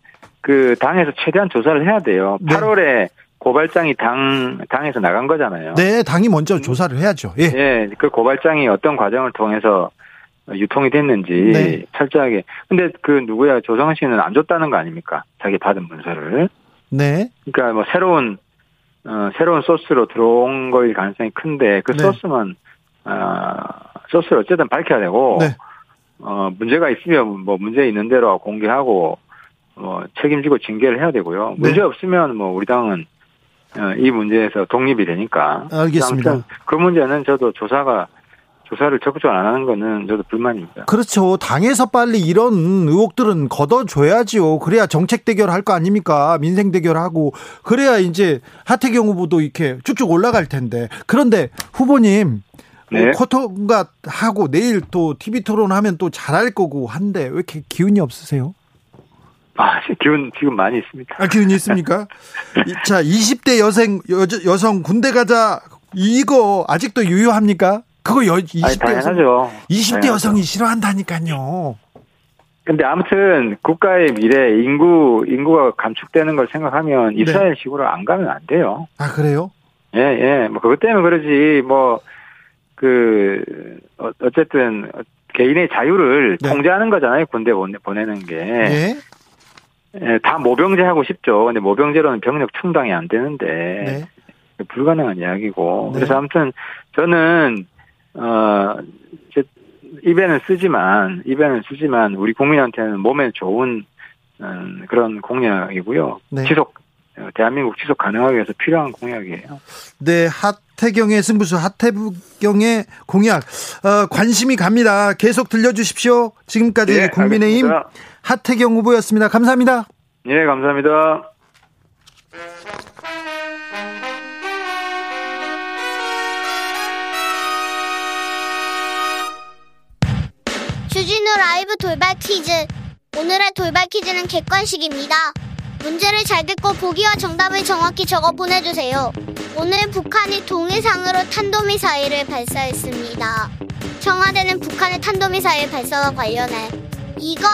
그 당에서 최대한 조사를 해야 돼요. 네. 8월에 고발장이 당 당에서 나간 거잖아요. 네, 당이 먼저 조사를 해야죠. 예. 예, 그 고발장이 어떤 과정을 통해서 유통이 됐는지 네. 철저하게. 근데 그 누구야 조성은 씨는 안 줬다는 거 아닙니까? 자기 받은 문서를. 네. 그러니까 뭐 새로운 어 새로운 소스로 들어온 거일 가능성이 큰데 그 네. 소스만 어 소스를 어쨌든 밝혀야 되고 네. 어 문제가 있으면 뭐 문제 있는 대로 공개하고 뭐 책임지고 징계를 해야 되고요. 문제 네. 없으면 뭐 우리 당은 어, 이 문제에서 독립이 되니까. 알겠습니다. 그 문제는 저도 조사가 조사를 적극적으로 안 하는 거는 저도 불만입니다. 그렇죠. 당에서 빨리 이런 의혹들은 걷어줘야지요. 그래야 정책 대결 할 거 아닙니까? 민생 대결하고 그래야 이제 하태경 후보도 이렇게 쭉쭉 올라갈 텐데. 그런데 후보님 네. 코토가 하고 내일 또 TV 토론하면 또 잘할 거고 한데 왜 이렇게 기운이 없으세요? 아, 기운 지금 많이 있습니다. 아, 기운이 있습니까? 자, 20대 여성 여, 여성 군대 가자 이거 아직도 유효합니까? 그거 여, 20대 아니, 당연하죠. 20대 당연하죠. 여성이 싫어한다니까요. 근데 아무튼 국가의 미래 인구 인구가 감축되는 걸 생각하면 네. 이스라엘식으로 안 가면 안 돼요. 아 그래요? 예, 예. 뭐 그것 때문에 그러지 뭐 그 어, 어쨌든 개인의 자유를 네. 통제하는 거잖아요. 군대 보내는 게. 네. 예, 다 모병제 하고 싶죠. 근데 모병제로는 병력 충당이 안 되는데 네. 불가능한 이야기고. 네. 그래서 아무튼 저는 어 이제 입에는 쓰지만 입에는 쓰지만 우리 국민한테는 몸에 좋은 음, 그런 공약이고요. 네. 지속 대한민국 지속 가능하기 위해서 필요한 공약이에요. 네, 하태경의 승부수, 하태경의 공약 어, 관심이 갑니다. 계속 들려주십시오. 지금까지 네, 국민의힘 알겠습니다. 하태경 후보였습니다. 감사합니다. 예, 감사합니다. 주진우 라이브 돌발 퀴즈. 오늘의 돌발 퀴즈는 객관식입니다. 문제를 잘 듣고 보기와 정답을 정확히 적어 보내주세요. 오늘 북한이 동해상으로 탄도미사일을 발사했습니다. 청와대는 북한의 탄도미사일 발사와 관련해 이것,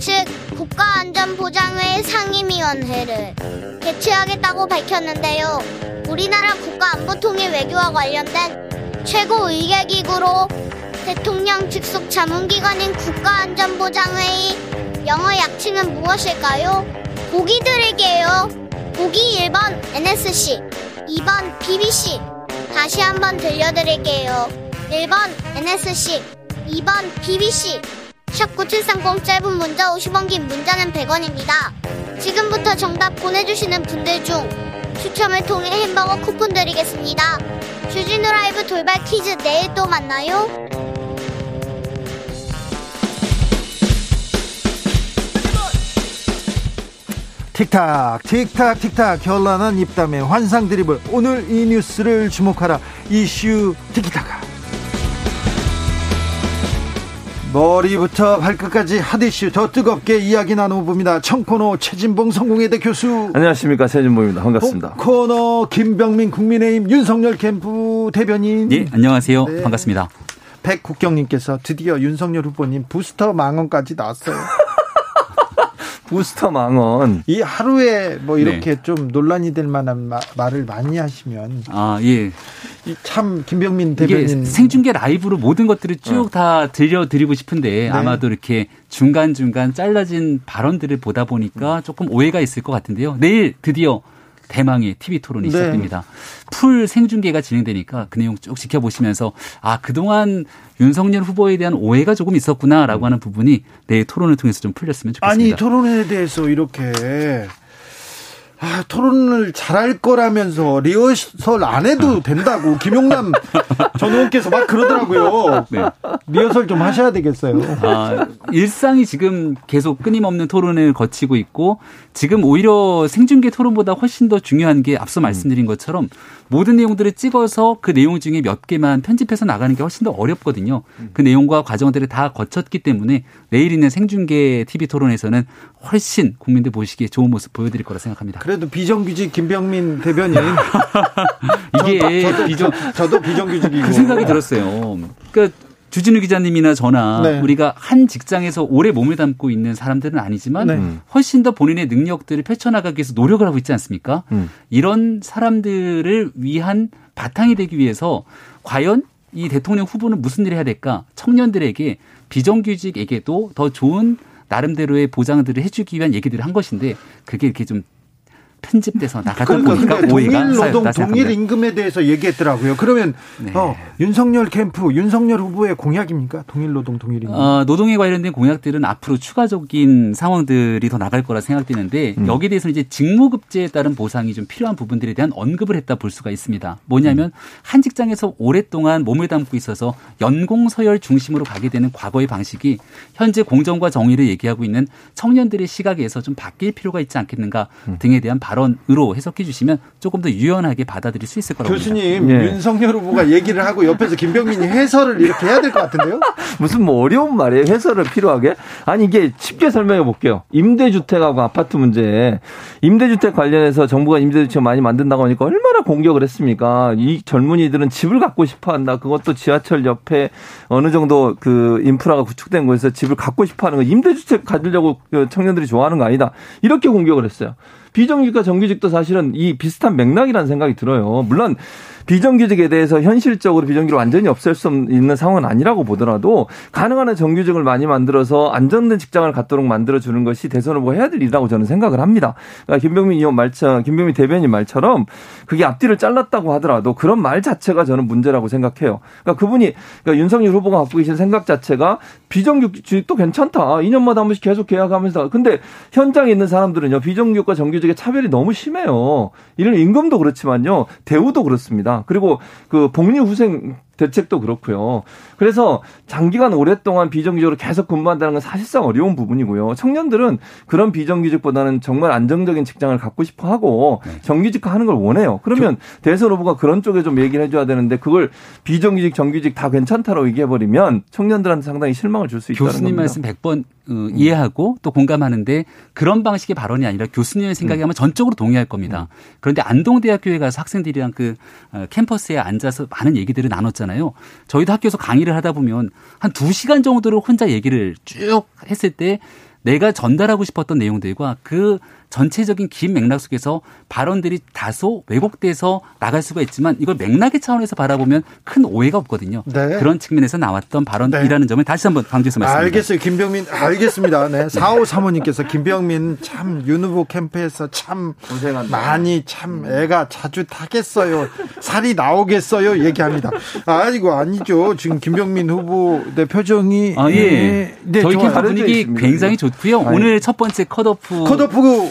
즉 국가안전보장회 상임위원회를 개최하겠다고 밝혔는데요. 우리나라 국가안보통일 외교와 관련된 최고 의계기구로 대통령 직속 자문기관인 국가안전보장회의 영어 약칭은 무엇일까요? 보기 드릴게요. 보기 1번 NSC, 2번 BBC. 다시 한번 들려드릴게요. 1번 NSC, 2번 BBC. 샵9730 짧은 문자 50원 긴 문자는 100원입니다. 지금부터 정답 보내주시는 분들 중 추첨을 통해 햄버거 쿠폰 드리겠습니다. 주진우 라이브 돌발 퀴즈 내일 또 만나요. 틱탁 틱탁 틱탁 결란한 입담의 환상 드리블 오늘 이 뉴스를 주목하라 이슈 티키타카 머리부터 발끝까지 핫이슈 더 뜨겁게 이야기 나눠봅니다. 청코너 최진봉 성공회대 교수. 안녕하십니까 최진봉입니다. 반갑습니다. 코너 김병민 국민의힘 윤석열 캠프 대변인. 예, 안녕하세요. 네. 반갑습니다. 백국경님께서 드디어 윤석열 후보님 부스터 망언까지 나왔어요. 부스터 망언. 이 하루에 뭐 이렇게 네. 좀 논란이 될 만한 마, 말을 많이 하시면 아 예. 참 김병민 대변인 생중계 라이브로 모든 것들을 쭉다 어. 들려드리고 싶은데 네. 아마도 이렇게 중간 중간 잘라진 발언들을 보다 보니까 조금 오해가 있을 것 같은데요. 내일 드디어 대망의 TV 토론이 네. 시작됩니다. 풀 생중계가 진행되니까 그 내용 쭉 지켜보시면서 아 그동안 윤석열 후보에 대한 오해가 조금 있었구나라고 하는 부분이 내일 토론을 통해서 좀 풀렸으면 좋겠습니다. 아니 토론에 대해서 이렇게 아, 토론을 잘할 거라면서 리허설 안 해도 된다고 김용남 전 의원께서 막 그러더라고요. 네. 리허설 좀 하셔야 되겠어요. 아, 일상이 지금 계속 끊임없는 토론을 거치고 있고 지금 오히려 생중계 토론보다 훨씬 더 중요한 게 앞서 말씀드린 것처럼 모든 내용들을 찍어서 그 내용 중에 몇 개만 편집해서 나가는 게 훨씬 더 어렵거든요. 그 내용과 과정들을 다 거쳤기 때문에 내일 있는 생중계 TV 토론에서는 훨씬 국민들 보시기에 좋은 모습 보여드릴 거라 생각합니다. 그래도 비정규직 김병민 대변인 이게 저도, 저도, 비정 저도 비정규직이고 그 생각이 들었어요. 그러니까 주진우 기자님이나 저나 네. 우리가 한 직장에서 오래 몸을 담고 있는 사람들은 아니지만 네. 훨씬 더 본인의 능력들을 펼쳐나가기 위해서 노력을 하고 있지 않습니까? 음. 이런 사람들을 위한 바탕이 되기 위해서 과연 이 대통령 후보는 무슨 일을 해야 될까? 청년들에게 비정규직에게도 더 좋은 나름대로의 보장들을 해주기 위한 얘기들을 한 것인데 그게 이렇게 좀 편집돼서 나가다 그러니까 보니까 오해가 동일 노동 동일 임금에 대해서 얘기했더라고요. 그러면 네. 어, 윤석열 캠프 윤석열 후보의 공약입니까? 동일 노동 동일 임금. 어, 노동에 관련된 공약들은 앞으로 추가적인 상황들이 더 나갈 거라 생각되는데 음. 여기에 대해서는 이제 직무급제에 따른 보상이 좀 필요한 부분들에 대한 언급을 했다 볼 수가 있습니다. 뭐냐면 음. 한 직장에서 오랫동안 몸을 담고 있어서 연공 서열 중심으로 가게 되는 과거의 방식이 현재 공정과 정의를 얘기하고 있는 청년들의 시각에서 좀 바뀔 필요가 있지 않겠는가 음. 등에 대한 발언으로 해석해 주시면 조금 더 유연하게 받아들일 수 있을 거라고 교수님 봅니다. 예. 윤석열 후보가 얘기를 하고 옆에서 김병민이 해설을 이렇게 해야 될 것 같은데요? 무슨 뭐 어려운 말이에요? 해설을 필요하게? 아니 이게 쉽게 설명해 볼게요. 임대주택하고 아파트 문제. 임대주택 관련해서 정부가 임대주택 많이 만든다고 하니까 얼마나 공격을 했습니까? 이 젊은이들은 집을 갖고 싶어 한다. 그것도 지하철 옆에 어느 정도 그 인프라가 구축된 곳에서 집을 갖고 싶어 하는 거 임대주택 가지려고 그 청년들이 좋아하는 거 아니다. 이렇게 공격을 했어요. 비정규직과 정규직도 사실은 이 비슷한 맥락이라는 생각이 들어요. 물론 비정규직에 대해서 현실적으로 비정규직을 완전히 없앨 수 있는 상황은 아니라고 보더라도 가능한 한 정규직을 많이 만들어서 안정된 직장을 갖도록 만들어 주는 것이 대선 후보가 해야 될 일이라고 저는 생각을 합니다. 그러니까 김병민 의원 말처럼 김병민 대변인 말처럼 그게 앞뒤를 잘랐다고 하더라도 그런 말 자체가 저는 문제라고 생각해요. 그러니까 그분이 그러니까 윤석열 후보가 갖고 계신 생각 자체가 비정규직도 괜찮다. 2년마다 한 번씩 계속 계약하면서 근데 현장에 있는 사람들은요 비정규직과 정규직의 차별이 너무 심해요. 이런 임금도 그렇지만요 대우도 그렇습니다. 그리고 그 복리후생 대책도 그렇고요. 그래서 장기간 오랫동안 비정규직으로 계속 근무한다는 건 사실상 어려운 부분이고요. 청년들은 그런 비정규직보다는 정말 안정적인 직장을 갖고 싶어 하고 네. 정규직화 하는 걸 원해요. 그러면 대선 후보가 그런 쪽에 좀 얘기를 해줘야 되는데 그걸 비정규직, 정규직 다 괜찮다고 얘기해버리면 청년들한테 상당히 실망을 줄 수 있다는 교수님 겁니다. 말씀 100번 어, 이해하고 또 공감하는데 그런 방식의 발언이 아니라 교수님의 생각이 음. 아마 전적으로 동의할 겁니다. 음. 그런데 안동대학교에 가서 학생들이랑 그 어, 캠퍼스에 앉아서 많은 얘기들을 나눴잖아요. 저희도 학교에서 강의를 하다 보면 한 두 시간 정도를 혼자 얘기를 쭉 했을 때 내가 전달하고 싶었던 내용들과 그 전체적인 긴 맥락 속에서 발언들이 다소 왜곡돼서 나갈 수가 있지만 이걸 맥락의 차원에서 바라보면 큰 오해가 없거든요. 네. 그런 측면에서 나왔던 발언이라는 네. 점을 다시 한번 강조해서 말씀드립니다. 알겠어요. 김병민 알겠습니다. 네. 4호 사모님께서 김병민 참 윤 후보 캠프에서 참 고생한다. 많이 참 애가 자주 타겠어요. 살이 나오겠어요. 얘기합니다. 아이고 아니죠. 지금 김병민 후보 내 표정이 아, 예. 네, 저희 캠프 분위기 굉장히 좋고요. 아니. 오늘 첫 번째 컷오프 컷오프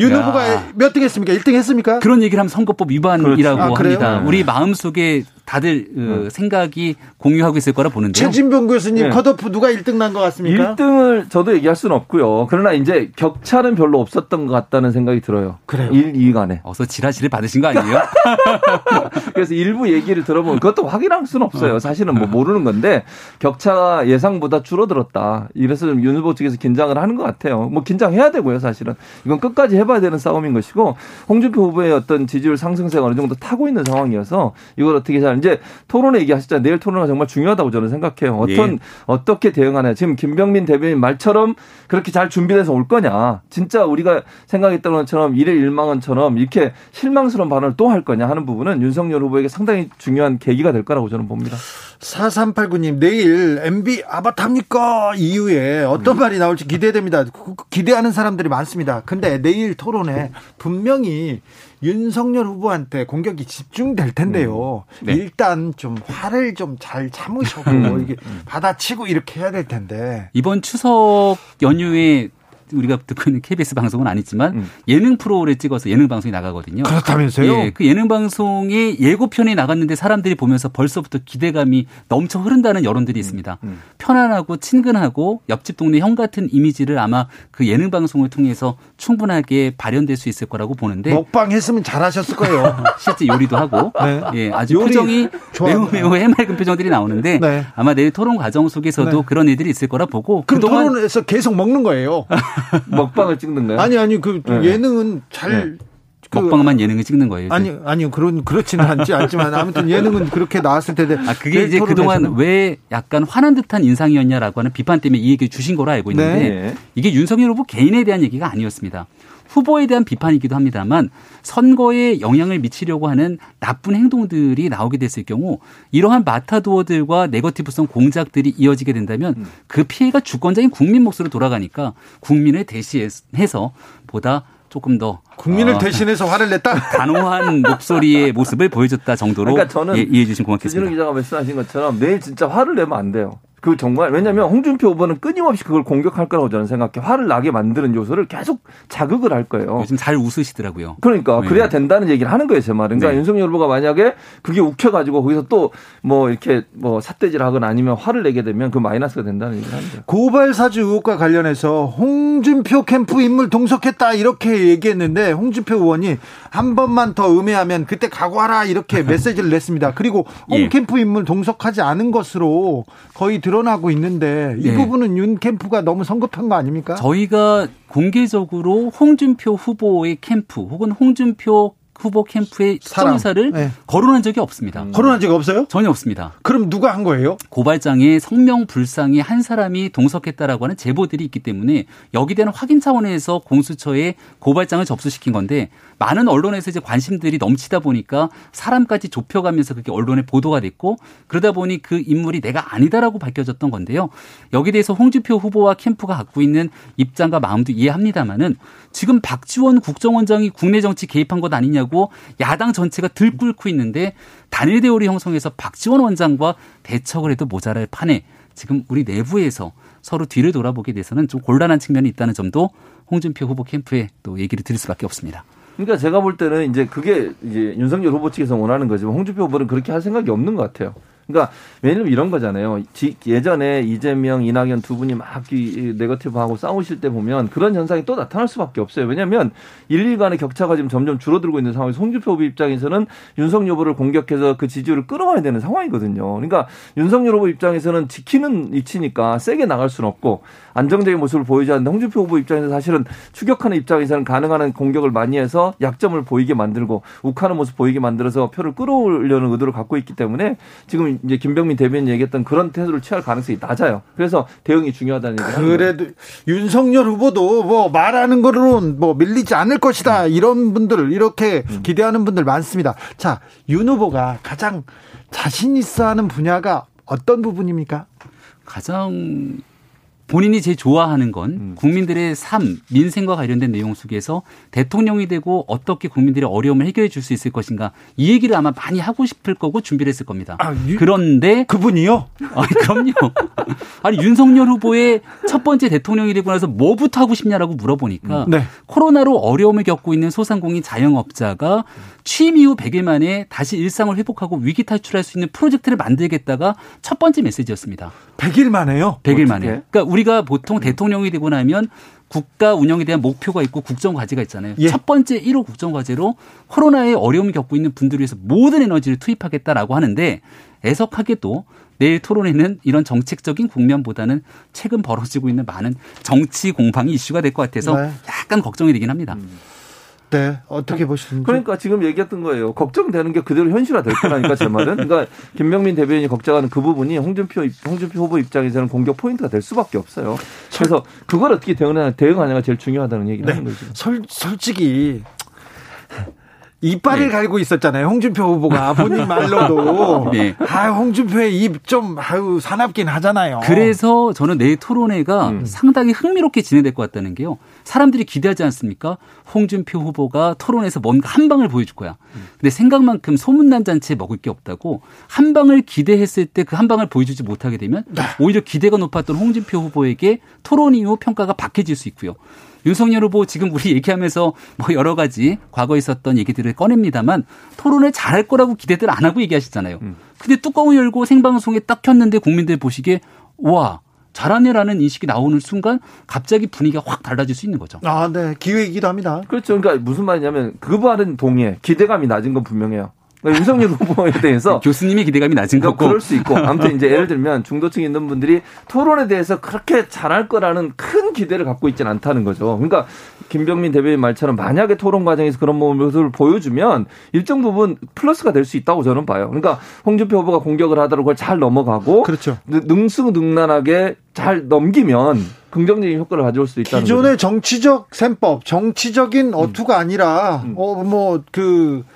윤 후보가 몇 등 했습니까? 1등 했습니까? 그런 얘기를 하면 선거법 위반이라고 아, 합니다. 우리 마음속에 다들 네. 생각이 공유하고 있을 거라 보는데요. 최진봉 교수님 네. 컷오프 누가 1등 난 것 같습니까? 1등을 저도 얘기할 수는 없고요. 그러나 이제 격차는 별로 없었던 것 같다는 생각이 들어요. 그래요. 1, 2위 간에. 어서 지라시를 받으신 거 아니에요? 그래서 일부 얘기를 들어보면 그것도 확인할 수는 없어요. 어. 사실은 뭐 모르는 건데 격차가 예상보다 줄어들었다. 이래서 좀윤 후보 측에서 긴장을 하는 것 같아요. 뭐 긴장해야 되고요. 사실은 이건 끝까지 해봐야 되는 싸움인 것이고 홍준표 후보의 어떤 지지율 상승세가 어느 정도 타고 있는 상황이어서 이걸 어떻게 잘 이제 토론회 얘기하셨잖아요. 내일 토론회가 정말 중요하다고 저는 생각해요. 어떤 예. 어떻게 대응하냐. 지금 김병민 대변인 말처럼 그렇게 잘 준비돼서 올 거냐. 진짜 우리가 생각했던 것처럼 일의 일망언처럼 이렇게 실망스러운 발언을 또 할 거냐 하는 부분은 윤석열 후보에게 상당히 중요한 계기가 될 거라고 저는 봅니다. 4389님 내일 MB 아바타입니까 이후에 어떤 음. 말이 나올지 기대됩니다. 기대하는 사람들이 많습니다. 근데 내일 토론에 분명히 윤석열 후보한테 공격이 집중될 텐데요. 음. 네. 일단 좀 화를 좀 잘 참으셔고 음. 이게 받아치고 이렇게 해야 될 텐데. 이번 추석 연휴에 우리가 듣고 있는 KBS 방송은 아니지만 음. 예능 프로를 찍어서 예능 방송이 나가거든요. 그렇다면서요? 예, 그 예능 방송이 예고편이 나갔는데 사람들이 보면서 벌써부터 기대감이 넘쳐 흐른다는 여론들이 있습니다. 음. 음. 편안하고 친근하고 옆집 동네 형 같은 이미지를 아마 그 예능 방송을 통해서 충분하게 발현될 수 있을 거라고 보는데 먹방 했으면 잘하셨을 거예요. 실제 요리도 하고 네. 예, 아주 표정이 매우 매우 해맑은 표정들이 나오는데 네. 아마 내일 토론 과정 속에서도 네. 그런 애들이 있을 거라 보고 그럼 그동안 토론에서 계속 먹는 거예요. 먹방을 찍는 거요? 아니 아니 그 네. 예능은 잘 네. 그, 먹방만 예능을 찍는 거예요. 아니 아니요 그런 그렇지는 않지 않지만 아무튼 예능은 그렇게 나왔을 텐데. 아 그게 이제 그동안 왜 약간 화난 듯한 인상이었냐라고 하는 비판 때문에 이 얘기 주신 거로 알고 있는데 네. 이게 윤석열 후보 개인에 대한 얘기가 아니었습니다. 후보에 대한 비판이기도 합니다만 선거에 영향을 미치려고 하는 나쁜 행동들이 나오게 됐을 경우 이러한 마타도어들과 네거티브성 공작들이 이어지게 된다면 음. 그 피해가 주권자인 국민 몫으로 돌아가니까 국민을 대시해서 보다 조금 더 국민을 어, 대신해서 화를 냈다. 단호한 목소리의 모습을 보여줬다 정도로 그러니까 저는 예, 이해해 주신 고맙겠습니다. 기자가 말씀하신 것처럼 내일 진짜 화를 내면 안 돼요. 그 정말 왜냐하면 홍준표 후보는 끊임없이 그걸 공격할 거라고 저는 생각해. 화를 나게 만드는 요소를 계속 자극을 할 거예요. 요즘 잘 웃으시더라고요. 그러니까 네. 그래야 된다는 얘기를 하는 거예요, 제 말은. 그러니까 네. 윤석열 후보가 만약에 그게 욱혀가지고 거기서 또 뭐 이렇게 뭐 삿대질하거나 아니면 화를 내게 되면 그 마이너스가 된다는 얘기를 하는 거예요. 고발 사주 의혹과 관련해서 홍준표 캠프 인물 동석했다 이렇게 얘기했는데 홍준표 의원이 한 번만 더 음해하면 그때 각오하라 이렇게 메시지를 냈습니다. 그리고 홍 예. 캠프 인물 동석하지 않은 것으로 거의 들어. 드러나고 있는데 이 네. 부분은 윤 캠프가 너무 성급한 거 아닙니까? 저희가 공개적으로 홍준표 후보의 캠프 혹은 홍준표 후보 캠프에 특정 의사를 네. 거론한 적이 없습니다. 음. 거론한 적이 없어요? 전혀 없습니다. 그럼 누가 한 거예요? 고발장에 성명 불상이 한 사람이 동석했다라고 하는 제보들이 있기 때문에 여기 대한 확인 차원에서 공수처에 고발장을 접수시킨 건데 많은 언론에서 이제 관심들이 넘치다 보니까 사람까지 좁혀가면서 그게 언론에 보도가 됐고 그러다 보니 그 인물이 내가 아니다라고 밝혀졌던 건데요. 여기 대해서 홍준표 후보와 캠프가 갖고 있는 입장과 마음도 이해합니다만은 지금 박지원 국정원장이 국내 정치 개입한 것 아니냐고 야당 전체가 들끓고 있는데 단일 대우를 형성해서 박지원 원장과 대척을 해도 모자랄 판에 지금 우리 내부에서 서로 뒤를 돌아보게 돼서는 좀 곤란한 측면이 있다는 점도 홍준표 후보 캠프에 또 얘기를 드릴 수밖에 없습니다. 그러니까 제가 볼 때는 이제 그게 이제 윤석열 후보 측에서 원하는 거지만 홍준표 후보는 그렇게 할 생각이 없는 것 같아요. 그러니까 왜냐면 이런 거잖아요. 예전에 이재명, 이낙연 두 분이 막 네거티브하고 싸우실 때 보면 그런 현상이 또 나타날 수밖에 없어요. 왜냐하면 일일 간의 격차가 지금 점점 줄어들고 있는 상황에서 홍준표 후보 입장에서는 윤석열 후보를 공격해서 그 지지율을 끌어와야 되는 상황이거든요. 그러니까 윤석열 후보 입장에서는 지키는 위치니까 세게 나갈 수는 없고 안정적인 모습을 보이지 않는데 홍준표 후보 입장에서 사실은 추격하는 입장에서는 가능한 공격을 많이 해서 약점을 보이게 만들고 욱하는 모습 보이게 만들어서 표를 끌어오려는 의도를 갖고 있기 때문에 지금 이제 김병민 대변인 얘기했던 그런 태도를 취할 가능성이 낮아요. 그래서 대응이 중요하다는 얘기를 그래도 윤석열 후보도 뭐 말하는 거로는 뭐 밀리지 않을 것이다 이런 분들 이렇게 음. 기대하는 분들 많습니다. 자, 윤 후보가 가장 자신 있어 하는 분야가 어떤 부분입니까? 가장 본인이 제일 좋아하는 건 음. 국민들의 삶, 민생과 관련된 내용 속에서 대통령이 되고 어떻게 국민들의 어려움을 해결해 줄 수 있을 것인가 이 얘기를 아마 많이 하고 싶을 거고 준비를 했을 겁니다. 아, 유, 그런데 그분이요? 아니, 그럼요. 아니 윤석열 후보의 첫 번째 대통령이 되고 나서 뭐부터 하고 싶냐라고 물어보니까 음. 네. 코로나로 어려움을 겪고 있는 소상공인 자영업자가 취임 이후 100일 만에 다시 일상을 회복하고 위기 탈출할 수 있는 프로젝트를 만들겠다가 첫 번째 메시지였습니다. 100일 만에요? 100일 만에. 그러니까 우리가 보통 대통령이 되고 나면 국가 운영에 대한 목표가 있고 국정 과제가 있잖아요. 예. 첫 번째 1호 국정 과제로 코로나에 어려움을 겪고 있는 분들을 위해서 모든 에너지를 투입하겠다라고 하는데 애석하게도 내일 토론회는 이런 정책적인 국면보다는 최근 벌어지고 있는 많은 정치 공방이 이슈가 될 것 같아서 네. 약간 걱정이 되긴 합니다. 음. 네, 어떻게 보시는지. 그러니까 지금 얘기했던 거예요. 걱정되는 게 그대로 현실화 될 거라니까 제 말은. 그러니까 김명민 대변인이 걱정하는 그 부분이 홍준표 홍준표 후보 입장에서는 공격 포인트가 될 수밖에 없어요. 그래서 그걸 어떻게 대응하냐 대응하냐가 제일 중요하다는 얘기를 네. 하는 거죠. 솔, 솔직히 이빨을 네. 갈고 있었잖아요. 홍준표 후보가 본인 말로도. 네. 아, 홍준표의 입 좀 아유 사납긴 하잖아요. 그래서 저는 내 토론회가 음. 상당히 흥미롭게 진행될 것 같다는 게요. 사람들이 기대하지 않습니까? 홍준표 후보가 토론에서 뭔가 한 방을 보여줄 거야. 근데 생각만큼 소문난 잔치에 먹을 게 없다고 한 방을 기대했을 때 그 한 방을 보여주지 못하게 되면 네. 오히려 기대가 높았던 홍준표 후보에게 토론 이후 평가가 박해질 수 있고요. 윤석열 후보 지금 우리 얘기하면서 뭐 여러 가지 과거에 있었던 얘기들을 꺼냅니다만 토론을 잘할 거라고 기대들 안 하고 얘기하시잖아요. 음. 근데 뚜껑을 열고 생방송에 딱 켰는데 국민들 보시기에 와 잘하네라는 인식이 나오는 순간 갑자기 분위기가 확 달라질 수 있는 거죠. 아, 네. 기회이기도 합니다. 그렇죠. 그러니까 무슨 말이냐면 그 말은 동의해. 기대감이 낮은 건 분명해요. 그러니까 윤석열 후보에 대해서 교수님의 기대감이 낮은 그러니까 거고 그럴 수 있고 아무튼 이제 예를 들면 중도층 있는 분들이 토론에 대해서 그렇게 잘할 거라는 큰 기대를 갖고 있지는 않다는 거죠. 그러니까 김병민 대변인 말처럼 만약에 토론 과정에서 그런 모습을 보여주면 일정 부분 플러스가 될 수 있다고 저는 봐요. 그러니까 홍준표 후보가 공격을 하더라도 그걸 잘 넘어가고 그렇죠. 능수능란하게 잘 넘기면 긍정적인 효과를 가져올 수 있다는 기존의 거죠. 정치적 셈법, 정치적인 어투가 음. 아니라 음. 어뭐그 또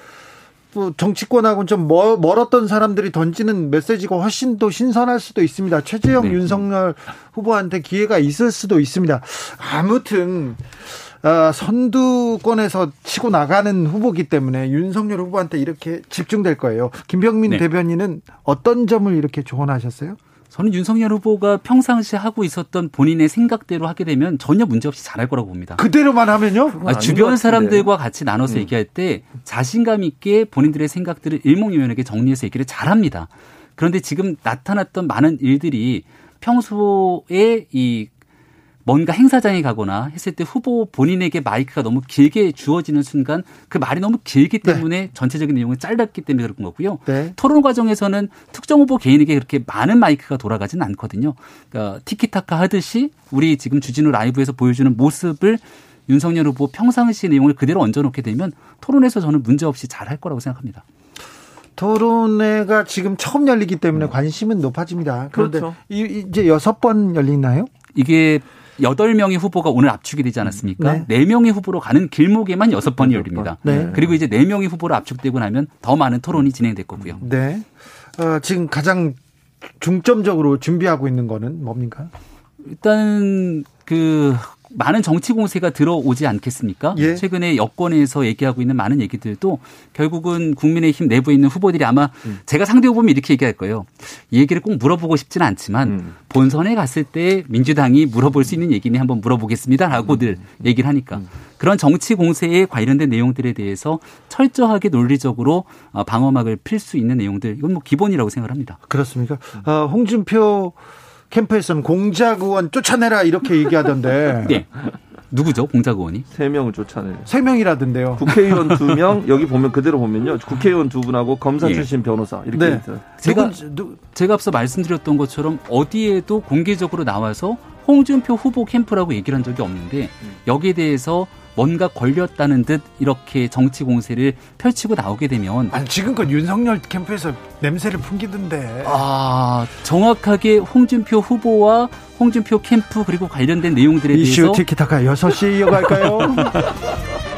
정치권하고는 좀 멀었던 사람들이 던지는 메시지가 훨씬 더 신선할 수도 있습니다. 최재형, 네. 윤석열 후보한테 기회가 있을 수도 있습니다. 아무튼 어, 선두권에서 치고 나가는 후보기 때문에 윤석열 후보한테 이렇게 집중될 거예요. 김병민 네. 대변인은 어떤 점을 이렇게 조언하셨어요? 저는 윤석열 후보가 평상시 하고 있었던 본인의 생각대로 하게 되면 전혀 문제없이 잘할 거라고 봅니다. 그대로만 하면요? 아, 주변 사람들과 같이 나눠서 음. 얘기할 때 자신감 있게 본인들의 생각들을 일목요연하게 정리해서 얘기를 잘합니다. 그런데 지금 나타났던 많은 일들이 평소에 이 뭔가 행사장에 가거나 했을 때 후보 본인에게 마이크가 너무 길게 주어지는 순간 그 말이 너무 길기 네. 때문에 네. 전체적인 내용은 짧았기 때문에 그런 거고요. 네. 토론 과정에서는 특정 후보 개인에게 그렇게 많은 마이크가 돌아가지는 않거든요. 그러니까 티키타카 하듯이 우리 지금 주진우 라이브에서 보여주는 모습을 윤석열 후보 평상시 내용을 그대로 얹어놓게 되면 토론에서 저는 문제 없이 잘 할 거라고 생각합니다. 토론회가 지금 처음 열리기 때문에 관심은 높아집니다. 그런데 그렇죠. 이제 여섯 번 열리나요? 이게 여덟 명의 후보가 오늘 압축이 되지 않았습니까? 네. 네 명의 후보로 가는 길목에만 여섯 번이 열립니다. 네. 그리고 이제 네 명의 후보로 압축되고 나면 더 많은 토론이 진행될 거고요. 네. 어, 지금 가장 중점적으로 준비하고 있는 거는 뭡니까? 일단 그 많은 정치 공세가 들어오지 않겠습니까? 예. 최근에 여권에서 얘기하고 있는 많은 얘기들도 결국은 국민의힘 내부에 있는 후보들이 아마 음. 제가 상대 후보면 이렇게 얘기할 거예요. 이 얘기를 꼭 물어보고 싶지는 않지만 음. 본선에 갔을 때 민주당이 물어볼 수 있는 얘기니 한번 물어보겠습니다라고들 음. 얘기를 하니까 음. 그런 정치 공세에 관련된 내용들에 대해서 철저하게 논리적으로 어, 방어막을 필 수 있는 내용들 이건 뭐 기본이라고 생각합니다. 그렇습니까? 어, 홍준표 캠프에서는 공작 의원 쫓아내라 이렇게 얘기하던데. 네. 누구죠? 공작 의원이? 세 명을 쫓아내요. 세 명이라던데요. 국회의원 두 명, 여기 보면 그대로 보면요. 국회의원 두 분하고 검사 예. 출신 변호사 이렇게 네. 있어요. 제가 누구, 제가 앞서 말씀드렸던 것처럼 어디에도 공개적으로 나와서 홍준표 후보 캠프라고 얘기를 한 적이 없는데 여기에 대해서 뭔가 걸렸다는 듯 이렇게 정치 공세를 펼치고 나오게 되면 아니 지금껏 윤석열 캠프에서 냄새를 풍기던데 아 정확하게 홍준표 후보와 홍준표 캠프 그리고 관련된 내용들에 이슈 대해서 이슈 티키타카 6시 이어갈까요?